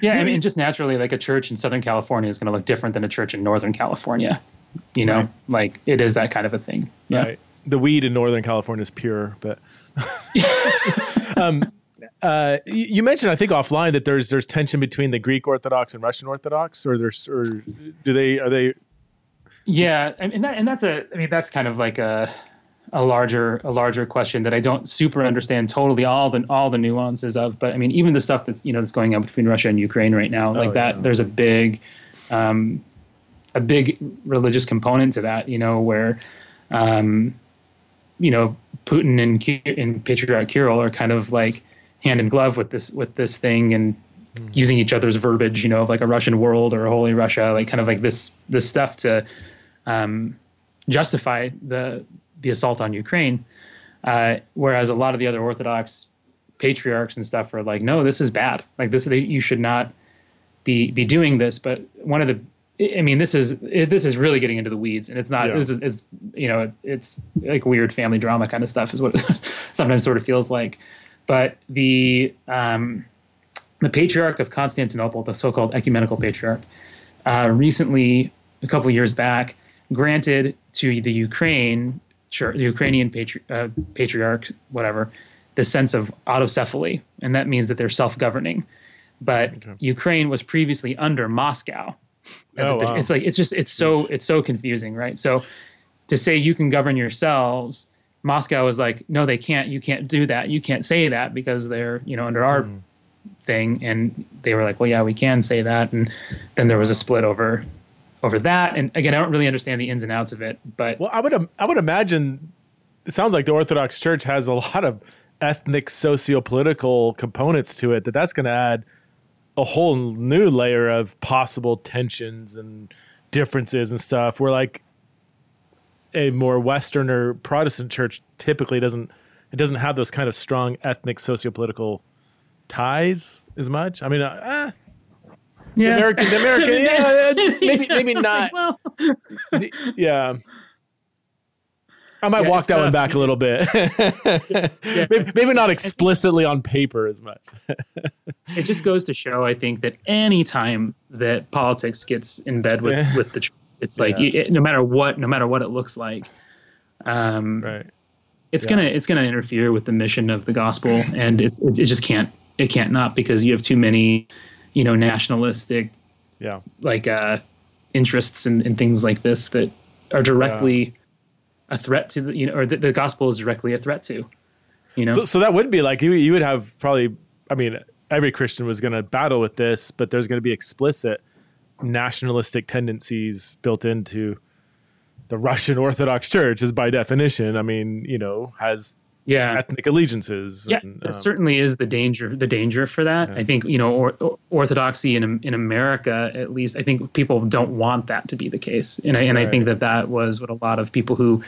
yeah. I mean, just naturally, like a church in Southern California is going to look different than a church in Northern California. You know, right. like it is that kind of a thing. Yeah. Right. The weed in Northern California is pure, but um, uh, you mentioned, I think, offline that there's there's tension between the Greek Orthodox and Russian Orthodox, or there's or do they are they? Yeah, and that and that's a I mean that's kind of like a a larger a larger question that I don't super understand totally all the all the nuances of. But I mean, even the stuff that's you know that's going on between Russia and Ukraine right now, like oh, that, yeah. there's a big um, a big religious component to that. You know where. Um, you know, Putin and, and Patriarch Kirill are kind of like hand in glove with this with this thing and mm. using each other's verbiage, you know, of like a Russian world or a holy Russia, like kind of like this this stuff to um, justify the the assault on Ukraine. Uh, whereas a lot of the other Orthodox patriarchs and stuff are like, no, this is bad. Like this, you should not be be doing this. But one of the I mean, this is this is really getting into the weeds, and it's not. Yeah. This is, it's you know, it's like weird family drama kind of stuff, is what it sometimes sort of feels like. But the um, the patriarch of Constantinople, the so-called ecumenical patriarch, uh, recently, a couple years back, granted to the Ukraine, the Ukrainian patri- uh, patriarch, whatever, the sense of autocephaly, and that means that they're self-governing. But okay. Ukraine was previously under Moscow. Oh, wow. It's like it's just it's so it's so confusing, right? So to say you can govern yourselves Moscow is like, no, they can't. You can't do that. You can't say that because they're, you know, under our mm. thing. And they were like, well, yeah, we can say that. And then there was a split over over that. And again, I don't really understand the ins and outs of it, but well, I would I would imagine it sounds like the Orthodox Church has a lot of ethnic socio-political components to it that that's going to add a whole new layer of possible tensions and differences and stuff where like a more Western or Protestant church typically doesn't it doesn't have those kind of strong ethnic sociopolitical ties as much. I mean, uh, eh, yeah. the American, the American, yeah, maybe maybe not. well. the, yeah. I might yeah, walk that one back a little bit. yeah. maybe, maybe not explicitly on paper as much. it just goes to show, I think, that any time that politics gets in bed with, with the it's like yeah. it, no matter what, no matter what it looks like, um, right. It's yeah. gonna it's gonna interfere with the mission of the gospel, and it's it, it just can't it can't not because you have too many, you know, nationalistic, yeah, like uh, interests and, and things like this that are directly yeah. A threat to the you know or the, the, gospel is directly a threat to, you know. So, so that would be like you you would have probably I mean every Christian was going to battle with this, but there's going to be explicit nationalistic tendencies built into the Russian Orthodox Church is by definition, I mean, you know, has yeah ethnic allegiances. Yeah, and, um, certainly is the danger. The danger for that, yeah. I think, you know, or, or, orthodoxy in in America, at least, I think people don't want that to be the case, and I and right. I think that that was what a lot of people who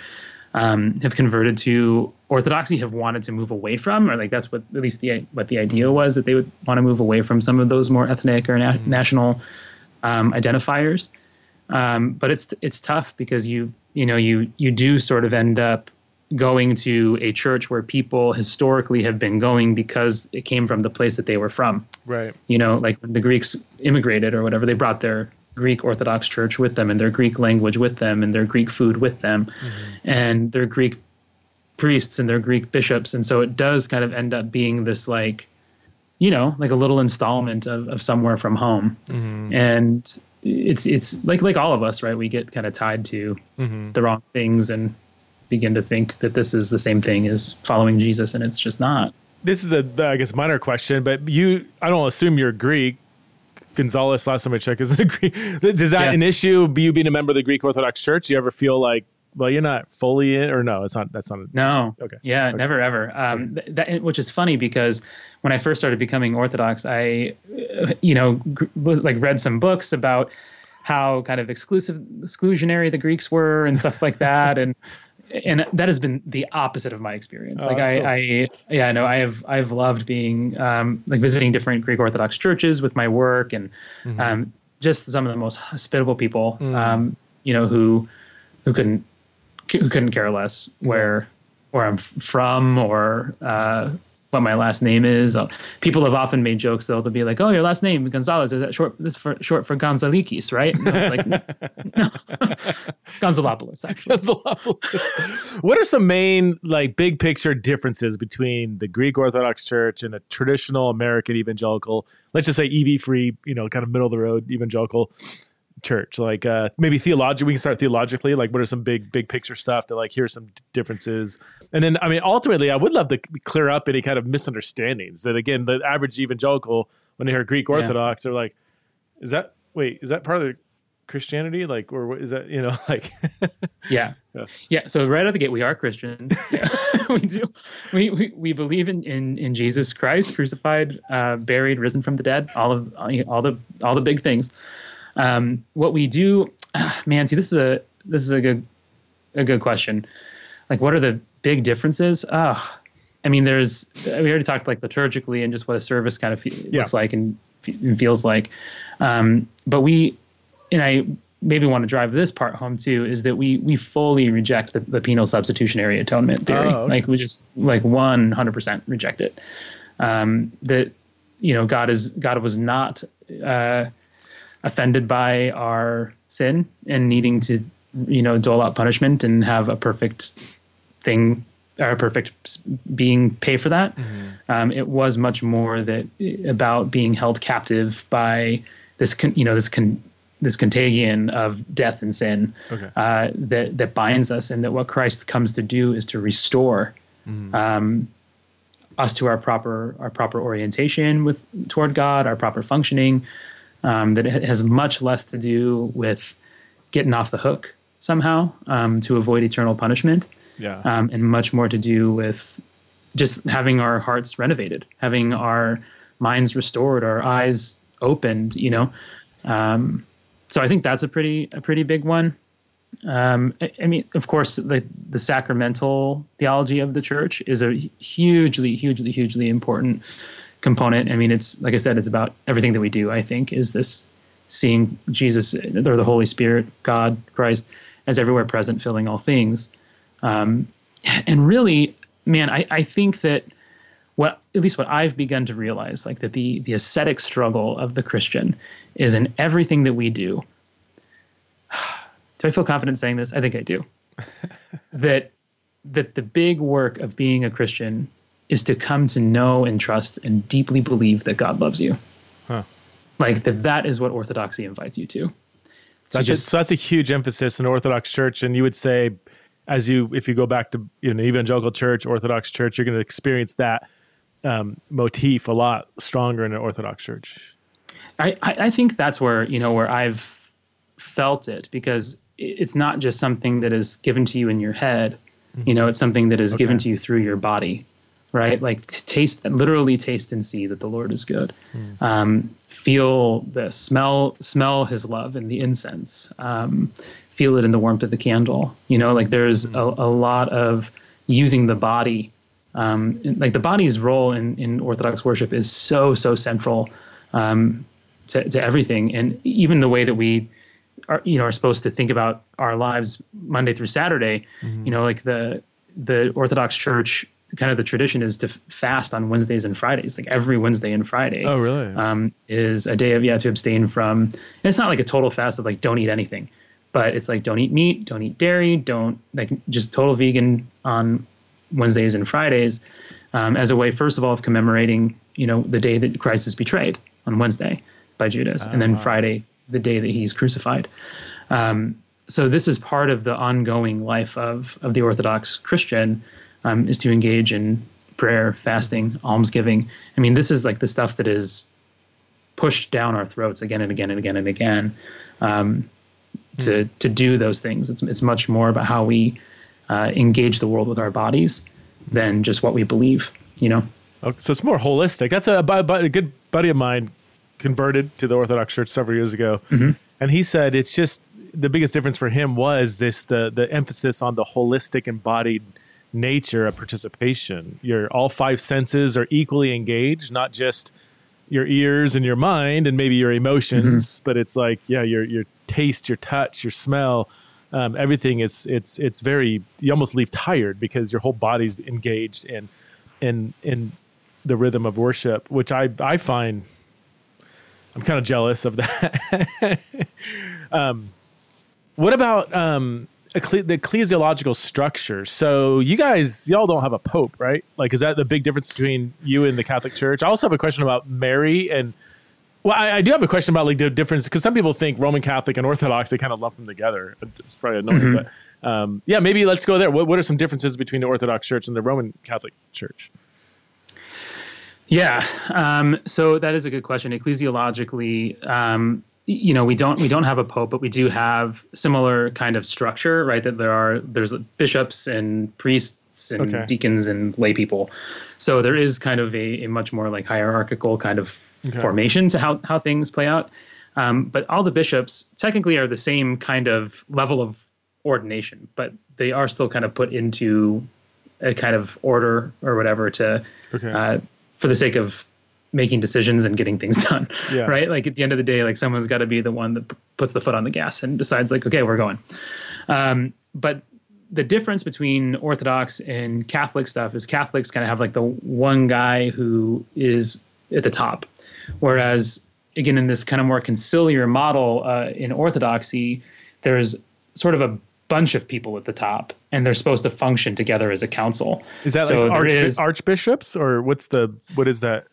um, have converted to orthodoxy have wanted to move away from, or like that's what at least the what the idea was that they would want to move away from some of those more ethnic or na- mm-hmm. national um, identifiers. Um, but it's it's tough because you you know you you do sort of end up going to a church where people historically have been going because it came from the place that they were from. Right. You know, like when the Greeks immigrated or whatever, they brought their Greek Orthodox Church with them and their Greek language with them and their Greek food with them mm-hmm. and their Greek priests and their Greek bishops. And so it does kind of end up being this like you know, like a little installment of, of somewhere from home. Mm-hmm. And it's it's like like all of us, right? We get kind of tied to mm-hmm. the wrong things and begin to think that this is the same thing as following Jesus, and it's just not. This is a, I guess, minor question, but you, I don't assume you're Greek. Gonzalez, last time I checked, is a Greek. Does that yeah. an issue? You being a member of the Greek Orthodox Church, do you ever feel like, well, you're not fully in, or no? It's not. That's not. no. Okay. Yeah, okay. never ever. Um, okay. that, which is funny because when I first started becoming Orthodox, I, you know, was like read some books about how kind of exclusive exclusionary the Greeks were and stuff like that, and and that has been the opposite of my experience. Oh, like I, cool. I, yeah, no, I have, I've loved being um, like visiting different Greek Orthodox churches with my work, and mm-hmm. um, just some of the most hospitable people, mm-hmm. um, you know, who, who couldn't, who couldn't care less where, where I'm from or uh, what my last name is. Uh, people have often made jokes though. They'll be like, "Oh, your last name Gonzalez is that short? This for short for Gonzalikis, right?" like, no, no. Gonzalopoulos, actually. Gonzalopoulos. what are some main like big picture differences between the Greek Orthodox Church and a traditional American evangelical? Let's just say EV free, you know, kind of middle of the road evangelical church. Like uh maybe theologically we can start theologically like what are some big big picture stuff to like here's some differences. And then i mean ultimately i would love to clear up any kind of misunderstandings that again the average evangelical when they hear greek orthodox yeah. they're like is that wait is that part of the christianity? Like or is that you know like yeah. yeah. Yeah so right out the gate we are christians. Yeah. We do. We, we we believe in in in jesus christ crucified uh buried risen from the dead all of all the all the big things um, what we do, man, see, this is a this is a good a good question. Like, what are the big differences? Oh, I mean, there's we already talked like liturgically and just what a service kind of fe- yeah. looks like and, and feels like. Um, but we, and I maybe want to drive this part home too, is that we we fully reject the, the penal substitutionary atonement theory. Oh, okay. Like we just like 100% reject it. Um, that you know God is God was not. Uh, offended by our sin and needing to, you know, dole out punishment and have a perfect thing or a perfect being pay for that. Mm-hmm. Um, it was much more that about being held captive by this, con, you know, this con, this contagion of death and sin okay. uh, that that binds us, and that what Christ comes to do is to restore mm-hmm. um, us to our proper our proper orientation with toward God, our proper functioning, um, that it has much less to do with getting off the hook somehow um, to avoid eternal punishment. Yeah. Um, and much more to do with just having our hearts renovated, having our minds restored, our eyes opened, you know. Um, so I think that's a pretty a pretty big one. Um, I, I, mean, of course, the the sacramental theology of the church is a hugely, hugely, hugely important component. I mean, it's like I said, it's about everything that we do. I think is this seeing Jesus or the Holy Spirit, God, Christ, as everywhere present, filling all things. Um, and really, man, I, I think that what at least what I've begun to realize, like that the the ascetic struggle of the Christian is in everything that we do. do I feel confident saying this? I think I do. that that the big work of being a Christian is to come to know and trust and deeply believe that God loves you. Huh. Like that that is what orthodoxy invites you to. That's just, a, so that's a huge emphasis in Orthodox Church, and you would say, as you if you go back to you know evangelical church, Orthodox Church, you're going to experience that um, motif a lot stronger in an Orthodox Church. I, I think that's where you know where I've felt it because it's not just something that is given to you in your head. Mm-hmm. You know, it's something that is okay. given to you through your body right? Like taste, literally taste and see that the Lord is good. Mm. Um, feel the smell, smell His love in the incense. Um, feel it in the warmth of the candle. You know, like there's mm. a, a, lot of using the body. Um, like the body's role in, in Orthodox worship is so so central um, to, to everything, and even the way that we are you know are supposed to think about our lives Monday through Saturday. Mm-hmm. You know, like the the Orthodox Church kind of the tradition is to fast on Wednesdays and Fridays, like every Wednesday and Friday. Oh, really? Um, is a day of yeah to abstain from. And it's not like a total fast of like don't eat anything, but it's like don't eat meat, don't eat dairy, don't like just total vegan on Wednesdays and Fridays, um, as a way first of all of commemorating you know the day that Christ is betrayed on Wednesday by Judas, oh, and then wow. Friday the day that he's crucified. Um, so this is part of the ongoing life of of the Orthodox Christian um, is to engage in prayer, fasting, almsgiving. I mean, this is like the stuff that is pushed down our throats again and again and again and again. Um, to mm. to do those things, it's it's much more about how we uh, engage the world with our bodies than just what we believe. You know. Okay, so it's more holistic. That's a, a, a good buddy of mine converted to the Orthodox Church several years ago, mm-hmm. and he said it's just the biggest difference for him was this the the emphasis on the holistic embodied nature of participation. Your all five senses are equally engaged, not just your ears and your mind and maybe your emotions, mm-hmm. but it's like yeah, your your taste, your touch, your smell, um, everything. It's it's it's very you almost leave tired because your whole body's engaged in in in the rhythm of worship, which I I find I'm kind of jealous of that. um, what about um, ecle- the ecclesiological structure? So you guys, y'all don't have a pope, right? Like, is that the big difference between you and the Catholic Church? I also have a question about Mary and. Well, I, I do have a question about like the difference because some people think Roman Catholic and Orthodox they kind of lump them together. It's probably annoying, mm-hmm. but um, yeah, maybe let's go there. What, what are some differences between the Orthodox Church and the Roman Catholic Church? Yeah, um, so that is a good question. Ecclesiologically, um, you know, we don't we don't have a pope, but we do have similar kind of structure, right? That there are there's bishops and priests and okay. deacons and lay people. So there is kind of a, a much more like hierarchical kind of okay. formation to how how things play out. Um, but all the bishops technically are the same kind of level of ordination, but they are still kind of put into a kind of order or whatever to okay. uh, for the sake of making decisions and getting things done yeah. right like at the end of the day like someone's got to be the one that p- puts the foot on the gas and decides like okay we're going um, but the difference between orthodox and catholic stuff is catholics kind of have like the one guy who is at the top whereas again in this kind of more conciliar model uh, in orthodoxy there's sort of a bunch of people at the top and they're supposed to function together as a council. Is that so like arch- is, archbishops or what's the what is that?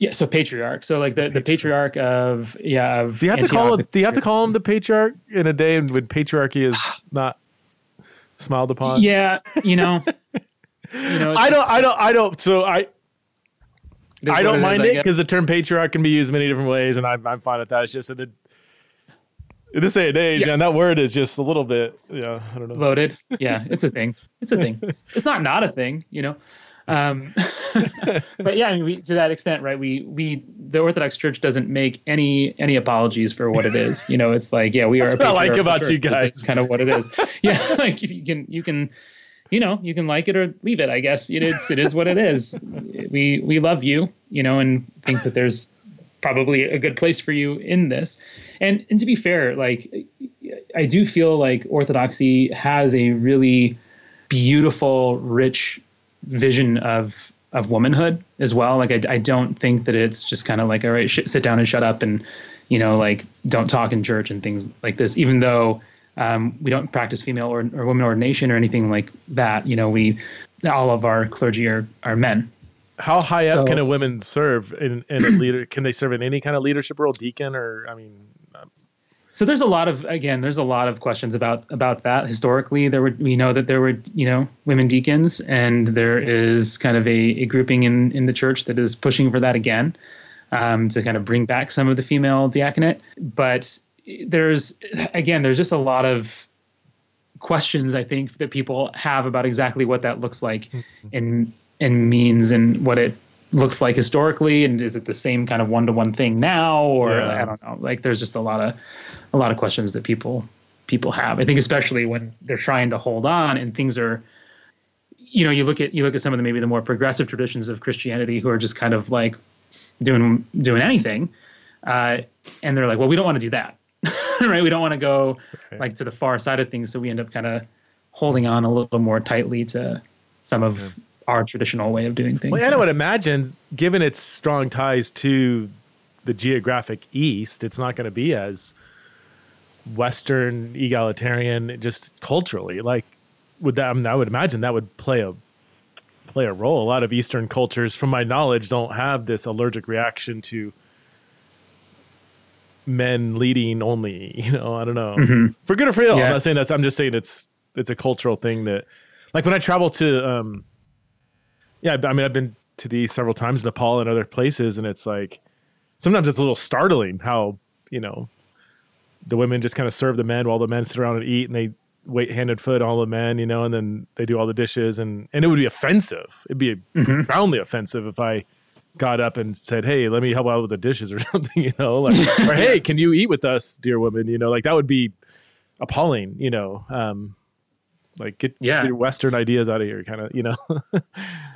Yeah, so patriarch. So like the, the patriarch of yeah of Do you have Antioch, to call it, do you have to call him the patriarch in a day when patriarchy is not smiled upon? Yeah, you know. you know I don't I don't I don't so I I don't mind it because the term patriarch can be used many different ways, and I'm, I'm fine with that. It's just an in this day and age, yeah. and that word is just a little bit, yeah, I don't know. Loaded. Yeah, it's a thing. It's a thing. it's not not a thing, you know. Um, but yeah, I mean, we, to that extent, right? We we the Orthodox Church doesn't make any any apologies for what it is. You know, it's like, yeah, we That's are. What I like about you guys. It's kind of what it is. yeah, like you can you can you know you can like it or leave it i guess it is it is what it is we we love you you know and think that there's probably a good place for you in this. And and to be fair, like I do feel like orthodoxy has a really beautiful, rich vision of of womanhood as well. Like I, I don't think that it's just kind of like all right, sh- sit down and shut up and you know like don't talk in church and things like this. Even though um, we don't practice female or, or women ordination or anything like that, you know, we all of our clergy are are men how high up so, can a woman serve in, in a leader? Can they serve in any kind of leadership role, deacon, or I mean? So there's a lot of again, there's a lot of questions about about that. Historically, there were we know that there were you know women deacons, and there is kind of a, a grouping in in the church that is pushing for that again, um, to kind of bring back some of the female diaconate. But there's again, there's just a lot of questions I think that people have about exactly what that looks like mm-hmm. in and means and what it looks like historically and is it the same kind of one-to-one thing now or yeah. i don't know. Like there's just a lot of a lot of questions that people people have. I think especially when they're trying to hold on and things are you know you look at you look at some of the maybe the more progressive traditions of christianity who are just kind of like doing doing anything uh, and they're like well we don't want to do that. Right? We don't want to go like to the far side of things so we end up kind of holding on a little more tightly to some of yeah our traditional way of doing things. Well, and I would imagine, given its strong ties to the geographic East, it's not going to be as Western egalitarian, just culturally. Like, would that? I, mean, I would imagine that would play a play a role. A lot of Eastern cultures, from my knowledge, don't have this allergic reaction to men leading only. You know, I don't know mm-hmm. for good or for ill. Yeah. I'm not saying that's. I'm just saying it's it's a cultural thing that, like when I travel to, um, yeah, I mean I've been to these several times, Nepal and other places, and it's like sometimes it's a little startling how you know the women just kind of serve the men while the men sit around and eat, and they wait handed foot all the men, you know, and then they do all the dishes, and and it would be offensive. It'd be mm-hmm. profoundly offensive if I got up and said, "Hey, let me help out with the dishes" or something, you know, like, or "Hey, can you eat with us, dear woman?" You know, like that would be appalling, you know. Um, like get, yeah. get your Western ideas out of here, kind of, you know.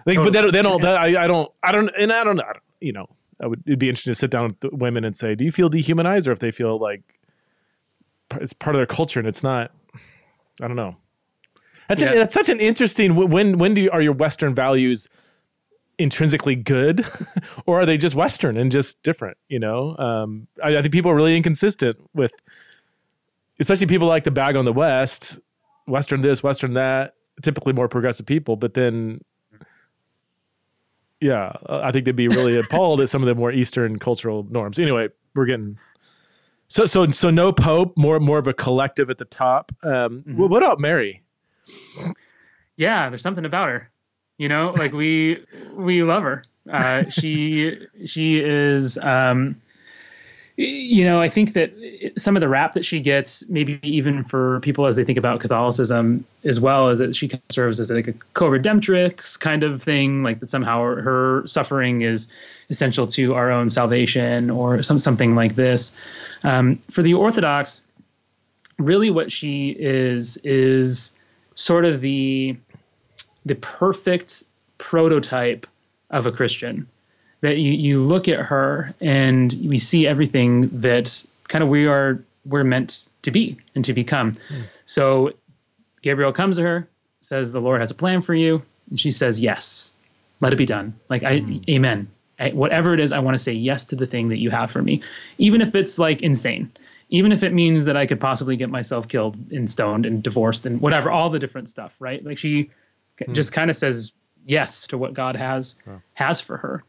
like, but then, then all that I, I don't, I don't, and I don't, don't, you know, I would it'd be interesting to sit down with women and say, do you feel dehumanized, or if they feel like it's part of their culture and it's not, I don't know. That's yeah. an, that's such an interesting. When when do you, are your Western values intrinsically good, or are they just Western and just different? You know, um, I, I think people are really inconsistent with, especially people like to bag on the West, Western this, Western that. Typically more progressive people, but then yeah, I think they'd be really appalled at some of the more Eastern cultural norms. Anyway, we're getting so so so no pope, more more of a collective at the top. Um, mm-hmm. What about Mary? Yeah, there's something about her. You know, like we we love her. Uh, she she is. Um, you know, I think that some of the rap that she gets, maybe even for people as they think about Catholicism as well, is that she serves as like a co-redemptrix kind of thing, like that somehow her suffering is essential to our own salvation or some something like this. Um, for the Orthodox, really what she is is sort of the the perfect prototype of a Christian that you, you look at her and we see everything that kind of we are we're meant to be and to become. Mm. So Gabriel comes to her, says the Lord has a plan for you, and she says yes. Let it be done. Like I mm. amen. I, whatever it is, I want to say yes to the thing that you have for me, even if it's like insane, even if it means that I could possibly get myself killed and stoned and divorced and whatever, all the different stuff, right? Like she mm. just kind of says yes to what God has has for her.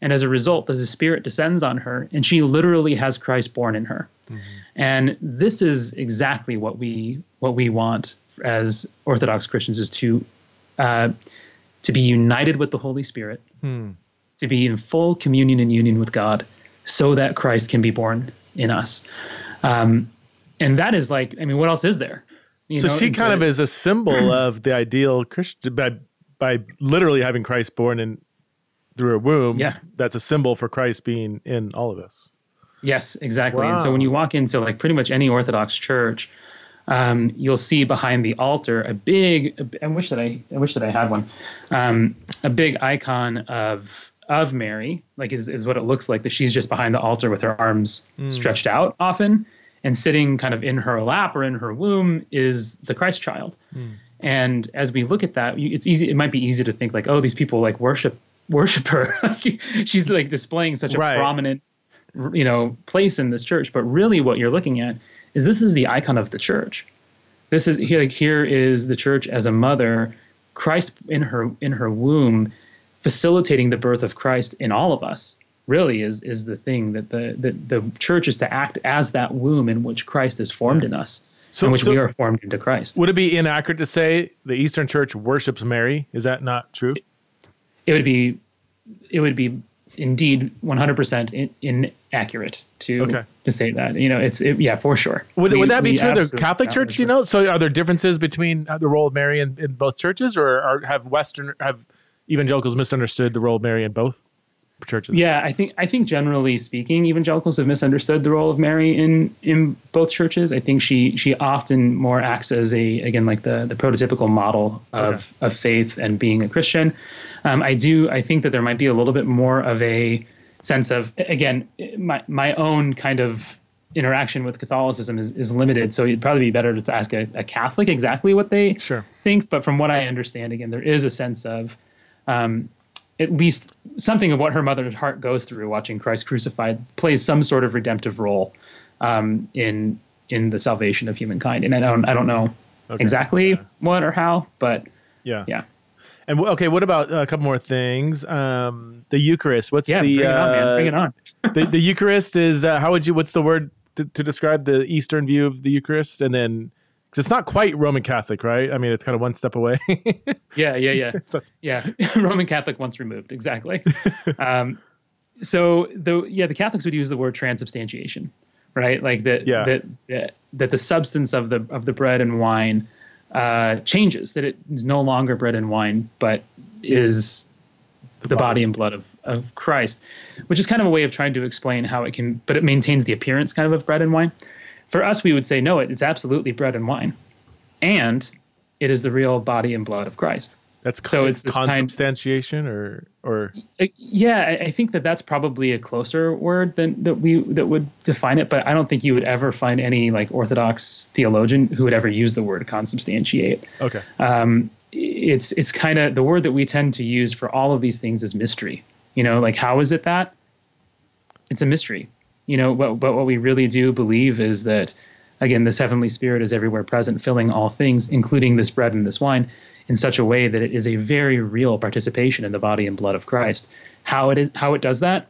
And as a result, the Spirit descends on her, and she literally has Christ born in her. Mm-hmm. And this is exactly what we what we want as Orthodox Christians is to uh, to be united with the Holy Spirit, hmm. to be in full communion and union with God, so that Christ can be born in us. Um, and that is like, I mean, what else is there? You so know, she kind of is a symbol of the ideal Christian by by literally having Christ born in through a womb, yeah. that's a symbol for Christ being in all of us. Yes, exactly. Wow. And so when you walk into like pretty much any Orthodox church, um, you'll see behind the altar a big. I wish that I, I wish that I had one. Um, a big icon of of Mary, like is is what it looks like. That she's just behind the altar with her arms mm. stretched out, often, and sitting kind of in her lap or in her womb is the Christ child. Mm. And as we look at that, it's easy. It might be easy to think like, oh, these people like worship worship her. She's like displaying such a right. prominent, you know, place in this church. But really, what you're looking at is this is the icon of the church. This is here. Like here is the church as a mother, Christ in her in her womb, facilitating the birth of Christ in all of us. Really is is the thing that the that the church is to act as that womb in which Christ is formed in us. So, in which so we are formed into Christ. Would it be inaccurate to say the Eastern Church worships Mary? Is that not true? it would be it would be indeed 100% inaccurate to okay. to say that. You know, it's it, yeah, for sure. Would, we, would that be true? The Catholic Church, do you know? So are there differences between uh, the role of Mary in, in both churches, or are, have Western have evangelicals misunderstood the role of Mary in both? Churches. Yeah, I think I think generally speaking, evangelicals have misunderstood the role of Mary in in both churches. I think she she often more acts as a again like the the prototypical model of okay. of faith and being a Christian. Um, I do I think that there might be a little bit more of a sense of again my my own kind of interaction with Catholicism is, is limited. So it'd probably be better to ask a, a Catholic exactly what they sure. think. But from what I understand, again, there is a sense of um, at least something of what her mother's heart goes through watching Christ crucified plays some sort of redemptive role um, in in the salvation of humankind. And I don't I don't know okay. exactly yeah. what or how, but yeah, yeah. And okay, what about a couple more things? Um, the Eucharist. What's yeah, the bring it on, man. Bring it on. the, the Eucharist is uh, how would you? What's the word to, to describe the Eastern view of the Eucharist, and then because it's not quite Roman Catholic, right? I mean, it's kind of one step away. yeah, yeah, yeah, yeah. Roman Catholic once removed, exactly. um, so the yeah, the Catholics would use the word transubstantiation, right? Like that yeah. that, that that the substance of the of the bread and wine uh, changes, that it is no longer bread and wine, but is the, the body. body and blood of, of Christ, which is kind of a way of trying to explain how it can, but it maintains the appearance kind of of bread and wine. For us, we would say, no, it's absolutely bread and wine. And it is the real body and blood of Christ. That's so it's consubstantiation kind, or or uh, yeah, I think that that's probably a closer word than that we that would define it. But I don't think you would ever find any like Orthodox theologian who would ever use the word consubstantiate. Okay. Um, it's it's kind of the word that we tend to use for all of these things is mystery. You know, like how is it that? It's a mystery. You know, but but what we really do believe is that again, this heavenly spirit is everywhere present, filling all things, including this bread and this wine in such a way that it is a very real participation in the body and blood of Christ. How it is, how it does that,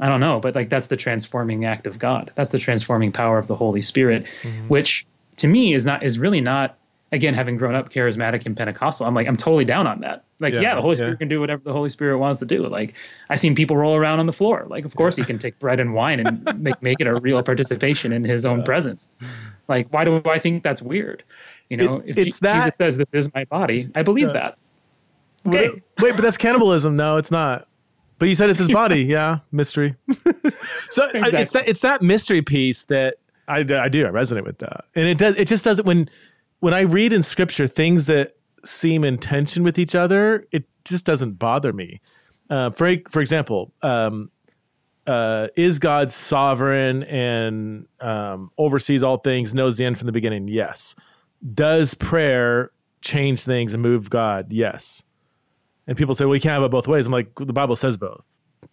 I don't know, but like that's the transforming act of God. That's the transforming power of the Holy Spirit, mm-hmm. which to me is not is really not again having grown up charismatic and Pentecostal. I'm like I'm totally down on that. Like yeah, yeah the Holy Spirit yeah. can do whatever the Holy Spirit wants to do. Like I've seen people roll around on the floor. Like of course he can take bread and wine and make make it a real participation in His own presence. Like why do I think that's weird? You know, it, if it's that, Jesus says this is my body, I believe that. Okay. Wait, wait, but that's cannibalism. No, it's not. But you said it's his body. yeah, mystery. so exactly. it's that it's that mystery piece that I, I do. I resonate with that, and it does. It just doesn't when when I read in scripture things that seem in tension with each other. It just doesn't bother me. Uh, for for example, um, uh, is God sovereign and um, oversees all things, knows the end from the beginning? Yes does prayer change things and move God? Yes. And people say, well, you can't have it both ways. I'm like, the Bible says both.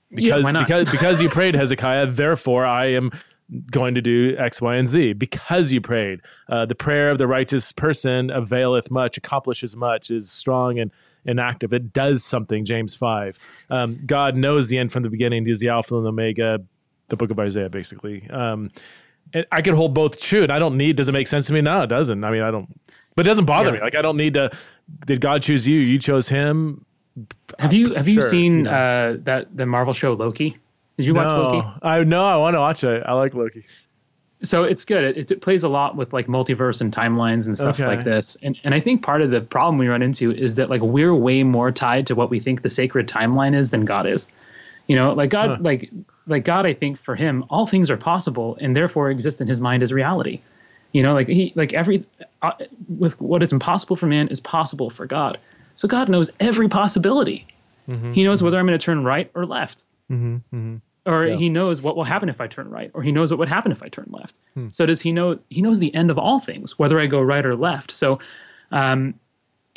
Because yeah, because because you prayed Hezekiah, therefore I am going to do X, Y, and Z. Because you prayed, uh, the prayer of the righteous person availeth much, accomplishes much, is strong and, and active. It does something. James five. Um, God knows the end from the beginning. He's the Alpha and the Omega. The Book of Isaiah, basically. Um, I can hold both true, and I don't need. Does it make sense to me? No, it doesn't. I mean, I don't. But it doesn't bother yeah. me. Like I don't need to. Did God choose you? You chose him. Have you have sure, you seen you know. uh, that the Marvel show Loki? Did you no, watch Loki? I know. I want to watch it. I like Loki. So it's good. It, it, plays a lot with like multiverse and timelines and stuff okay. like this. And and I think part of the problem we run into is that like we're way more tied to what we think the sacred timeline is than God is. You know, like God, huh. like like God, I think for him, all things are possible and therefore exist in his mind as reality. You know, like he, like every, uh, with what is impossible for man is possible for God. So God knows every possibility. Mm-hmm. He knows whether I'm going to turn right or left. Mm-hmm. Mm-hmm. Or yeah. he knows what will happen if I turn right, or he knows what would happen if I turn left. Hmm. So does he know? He knows the end of all things, whether I go right or left. So, um,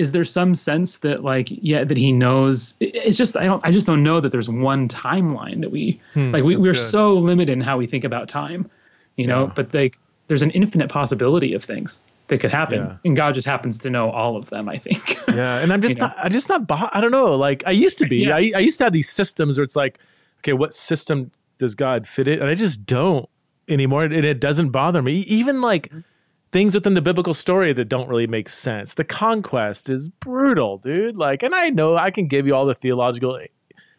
is there some sense that like yeah that he knows it's just i don't i just don't know that there's one timeline that we hmm, like we, we're good. so limited in how we think about time you know yeah. but like there's an infinite possibility of things that could happen yeah. and god just happens to know all of them i think yeah and i'm just not know? i just not i don't know like i used to be yeah. I, I used to have these systems where it's like okay what system does god fit it and i just don't anymore and it doesn't bother me even like things within the biblical story that don't really make sense. The conquest is brutal, dude. Like, and I know I can give you all the theological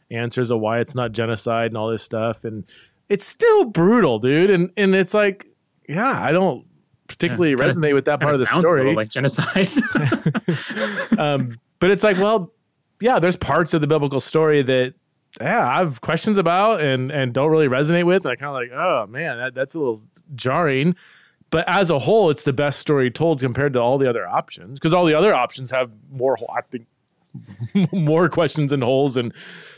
answers of why it's not genocide and all this stuff, and it's still brutal, dude. And and it's like, yeah, I don't particularly yeah, resonate with that part of the story, like genocide. um, but it's like, well, yeah, there's parts of the biblical story that yeah, I have questions about and and don't really resonate with. And I kind of like, oh man, that, that's a little jarring. But as a whole, it's the best story told compared to all the other options because all the other options have more, I think, more questions and holes and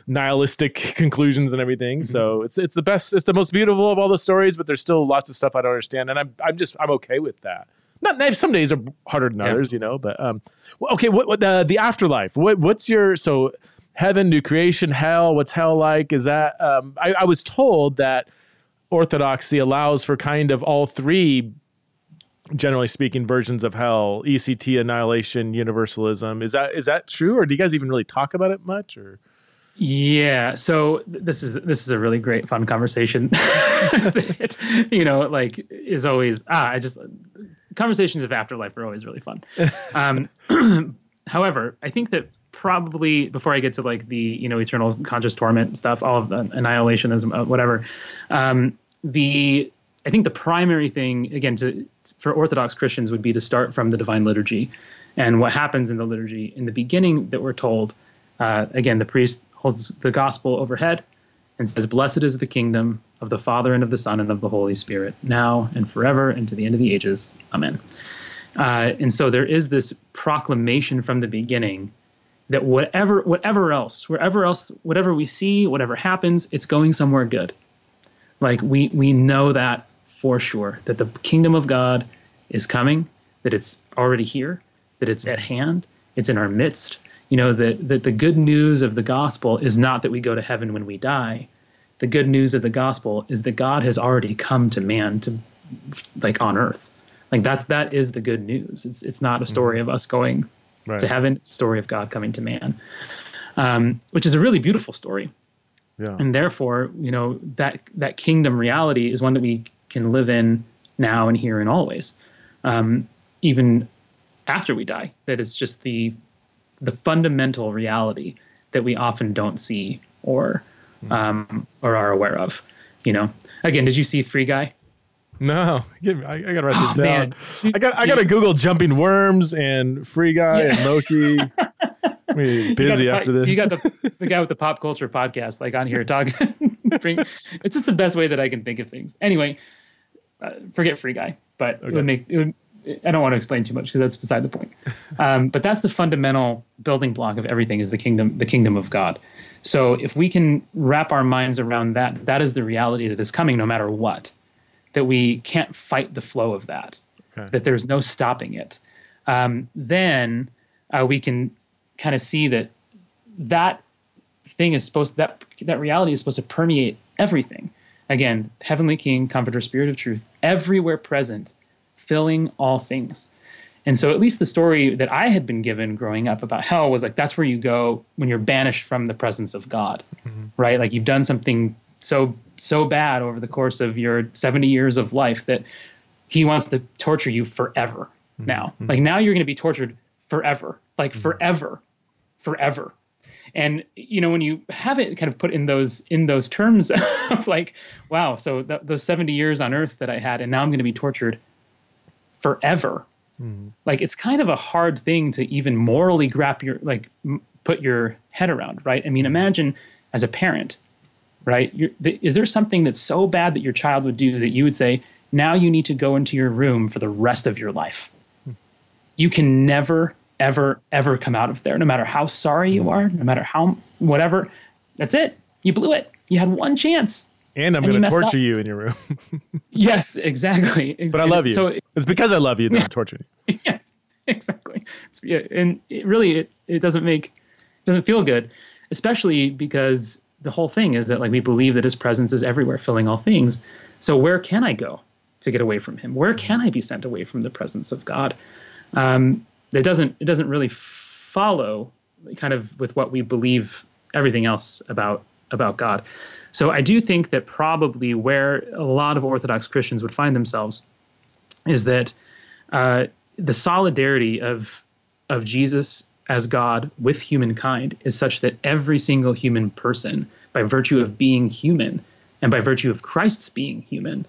nihilistic conclusions and everything. Mm-hmm. So it's it's the best, it's the most beautiful of all the stories. But there's still lots of stuff I don't understand, and I'm I'm just I'm okay with that. Not some days are harder than others, yeah. you know. But um, okay, what, what the the afterlife? What what's your so heaven, new creation, hell? What's hell like? Is that um, I, I was told that orthodoxy allows for kind of all three generally speaking, versions of hell, ECT, annihilation, universalism. Is that is that true, or do you guys even really talk about it much? Or Yeah, so this is this is a really great fun conversation. it, you know, like is always ah, I just conversations of afterlife are always really fun. Um, however, I think that probably before I get to like the you know eternal conscious torment stuff, all of the annihilationism, uh, whatever, um, the I think the primary thing again to for Orthodox Christians would be to start from the Divine Liturgy, and what happens in the liturgy in the beginning that we're told. Uh, again, the priest holds the gospel overhead and says, Blessed is the kingdom of the Father and of the Son and of the Holy Spirit, now and forever and to the end of the ages. Amen. Uh, and so there is this proclamation from the beginning that whatever whatever else, wherever else, whatever we see, whatever happens, it's going somewhere good. Like we we know that for sure, that the kingdom of God is coming, that it's already here, that it's at hand, it's in our midst, you know that that the good news of the gospel is not that we go to heaven when we die. The good news of the gospel is that god has already come to man to like on earth. Like that's that is the good news. It's it's not a story mm-hmm. of us going right. to heaven it's a story of god coming to man um, which is a really beautiful story yeah. and therefore you know that that kingdom reality is one that we can live in now and here and always um, even after we die that is just the the fundamental reality that we often don't see or hmm. um, or are aware of. You know, again, did you see Free Guy? No, I, I gotta write this oh, down. Man. I got I gotta Google jumping worms and Free Guy yeah. and Loki. busy got, after this. You got the, the guy with the pop culture podcast like on here talking. it's just the best way that I can think of things. Anyway, uh, forget Free Guy, but okay. it would make it would I don't want to explain too much because that's beside the point. Um, but that's the fundamental building block of everything is the kingdom, the kingdom of God. So if we can wrap our minds around that, that is the reality that is coming no matter what. That we can't fight the flow of that. Okay. That there's no stopping it. Um, then uh, we can kind of see that that thing is supposed that that reality is supposed to permeate everything. Again, heavenly King, Comforter, Spirit of Truth, everywhere present filling all things. And so, at least the story that I had been given growing up about hell was like that's where you go when you're banished from the presence of God, mm-hmm. right? Like you've done something so so bad over the course of your 70 years of life that He wants to torture you forever. Mm-hmm. Now, like now you're going to be tortured forever, like mm-hmm. forever, forever. And you know when you have it kind of put in those in those terms of like, wow, so th- those 70 years on Earth that I had, and now I'm going to be tortured forever. Mm. Like it's kind of a hard thing to even morally grab your like m- put your head around, right? I mean, imagine as a parent, right? Th- is there something that's so bad that your child would do that you would say, now you need to go into your room for the rest of your life? Mm. You can never, ever, ever come out of there, no matter how sorry you are, no matter how whatever. That's it. You blew it. You had one chance. And I'm going to torture up. you in your room. yes, exactly, exactly. But I love you. So it's because I love you that yeah. I'm torturing you. yes, exactly. It's, and it really, it, it doesn't make, it doesn't feel good, especially because the whole thing is that like we believe that His presence is everywhere, filling all things. So where can I go to get away from Him? Where can I be sent away from the presence of God? Um, it doesn't. It doesn't really follow kind of with what we believe everything else about about God. So I do think that probably where a lot of Orthodox Christians would find themselves is that uh, the solidarity of of Jesus as God with humankind is such that every single human person, by virtue of being human and by virtue of Christ's being human,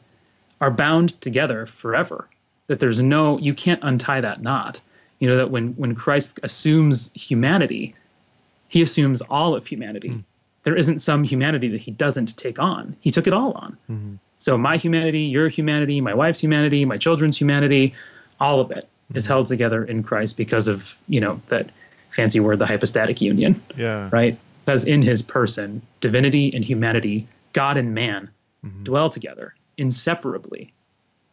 are bound together forever. That there's no you can't untie that knot. You know that when when Christ assumes humanity, he assumes all of humanity. Mm there isn't some humanity that he doesn't take on. He took it all on. Mm-hmm. So my humanity, your humanity, my wife's humanity, my children's humanity, all of it. Is held together in Christ because of, you know, that fancy word, the hypostatic union. Yeah. Right? Because in his person, divinity and humanity, God and man mm-hmm. dwell together inseparably.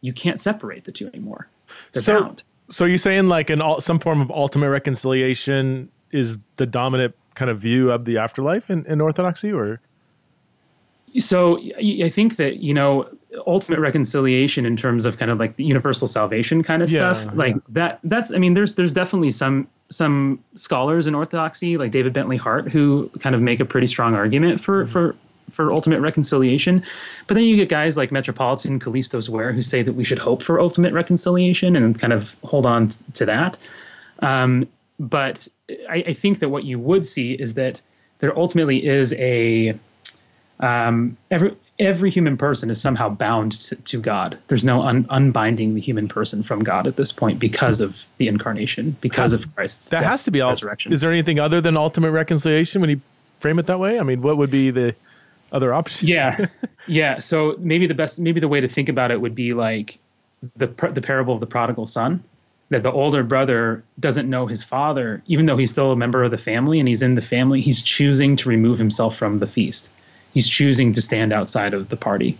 You can't separate the two anymore. They're so, bound. So you're saying like an some form of ultimate reconciliation is the dominant kind of view of the afterlife in, in Orthodoxy, or? So I think that you know ultimate reconciliation in terms of kind of like the universal salvation kind of yeah, stuff, like yeah. that. That's I mean, there's there's definitely some some scholars in Orthodoxy, like David Bentley Hart, who kind of make a pretty strong argument for mm-hmm. for for ultimate reconciliation. But then you get guys like Metropolitan Kallistos Ware who say that we should hope for ultimate reconciliation and kind of hold on to that. Um, but I, I, think that what you would see is that there ultimately is a um, every every human person is somehow bound to, to God. There's no un, unbinding the human person from God at this point because of the incarnation, because of Christ's that has to be all, resurrection. Is there anything other than ultimate reconciliation when you frame it that way? I mean, what would be the other option? Yeah, yeah. So maybe the best, maybe the way to think about it would be like the the parable of the prodigal son that the older brother doesn't know his father, even though he's still a member of the family and he's in the family, he's choosing to remove himself from the feast. He's choosing to stand outside of the party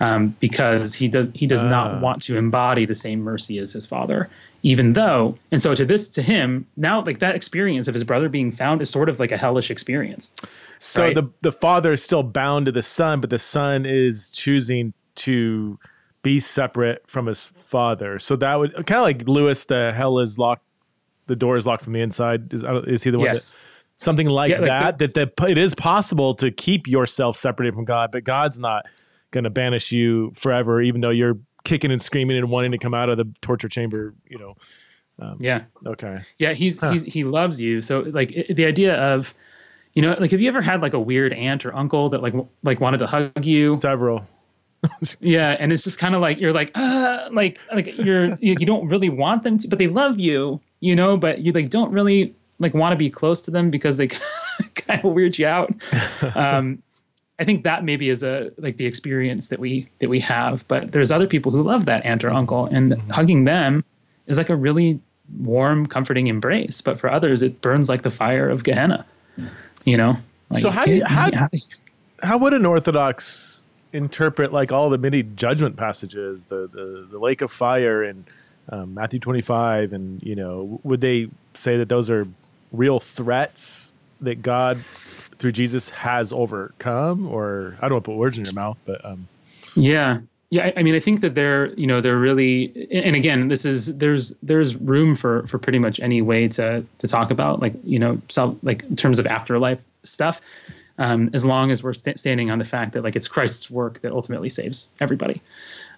um, because he does he does uh. not ah. want to embody the same mercy as his father, even though. And so to this to him now, like that experience of his brother being found is sort of like a hellish experience. So right? the the father is still bound to the son, but the son is choosing to be separate from his father. So that would kind of like Lewis, the hell is locked, the door is locked from the inside. Is, is he the one yes. that something like, yeah, like that, the, that? That it is possible to keep yourself separated from God, but God's not going to banish you forever, even though you're kicking and screaming and wanting to come out of the torture chamber. You know. Um, yeah. Okay. Yeah, he's huh. he's he loves you. So like it, the idea of, you know, like have you ever had like a weird aunt or uncle that like like wanted to hug you? Several yeah, and it's just kind of like you're like, uh, like like you're you, you don't really want them to, but they love you, you know, but you like don't really like want to be close to them because they kind of weird you out. Um, I think that maybe is a like the experience that we that we have, but there's other people who love that aunt or uncle, and mm-hmm. hugging them is like a really warm, comforting embrace. But for others, it burns like the fire of Gehenna. You know. Like, so how do you, how, how would an Orthodox interpret like all the many judgment passages, the the, the lake of fire and um, Matthew 25, and you know, would they say that those are real threats that God through Jesus has overcome? Or I don't want to put words in your mouth, but um, yeah, yeah. I, I mean, I think that they're you know they're really, and again, this is there's there's room for for pretty much any way to to talk about like you know self like in terms of afterlife stuff um, as long as we're st- standing on the fact that like it's Christ's work that ultimately saves everybody.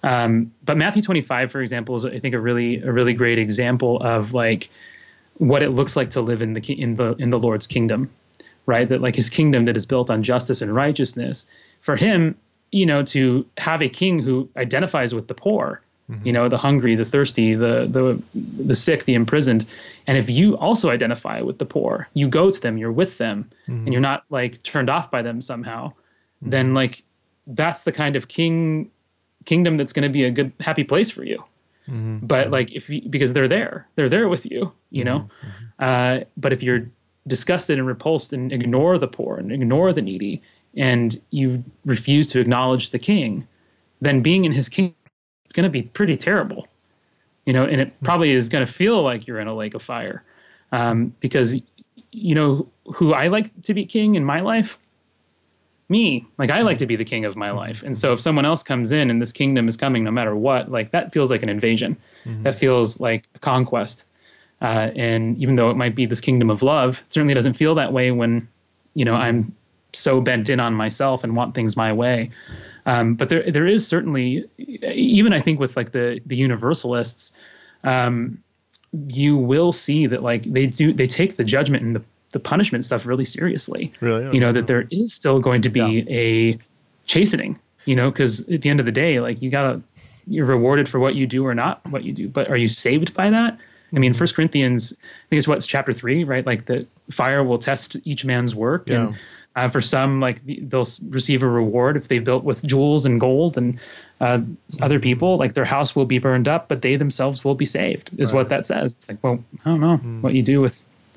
Um, but Matthew 25, for example, is I think a really a really great example of like what it looks like to live in the in the in the Lord's kingdom, right? That like His kingdom that is built on justice and righteousness. For Him, you know, to have a king who identifies with the poor Mm-hmm. you know the hungry the thirsty the the the sick the imprisoned and if you also identify with the poor you go to them you're with them mm-hmm. and you're not like turned off by them somehow mm-hmm. then like that's the kind of king kingdom that's going to be a good happy place for you mm-hmm. but like if you, because they're there they're there with you you know mm-hmm. Mm-hmm. uh, but if you're disgusted and repulsed and ignore the poor and ignore the needy and you refuse to acknowledge the king then being in his kingdom is going to be pretty terrible, you know, and it probably is going to feel like you're in a lake of fire, um, because you know who I like to be king in my life. Me, like I like to be the king of my life, and so if someone else comes in and this kingdom is coming, no matter what, like that feels like an invasion. Mm-hmm. That feels like a conquest. Uh, and even though it might be this kingdom of love, it certainly doesn't feel that way when, you know, I'm so bent in on myself and want things my way. Um, but there there is certainly even I think with like the the universalists, um, you will see that like they do they take the judgment and the the punishment stuff really seriously. Really, you know that there is still going to be yeah. a chastening. You know, because at the end of the day, like you gotta you're rewarded for what you do or not what you do. But are you saved by that? I mean, mm-hmm. First Corinthians, I think it's what's chapter three, right? Like the fire will test each man's work, yeah. and uh, for some, like they'll receive a reward if they've built with jewels and gold, and uh, other people, like their house will be burned up, but they themselves will be saved. Is right. what that says. It's like, well, I don't know mm. what you do with,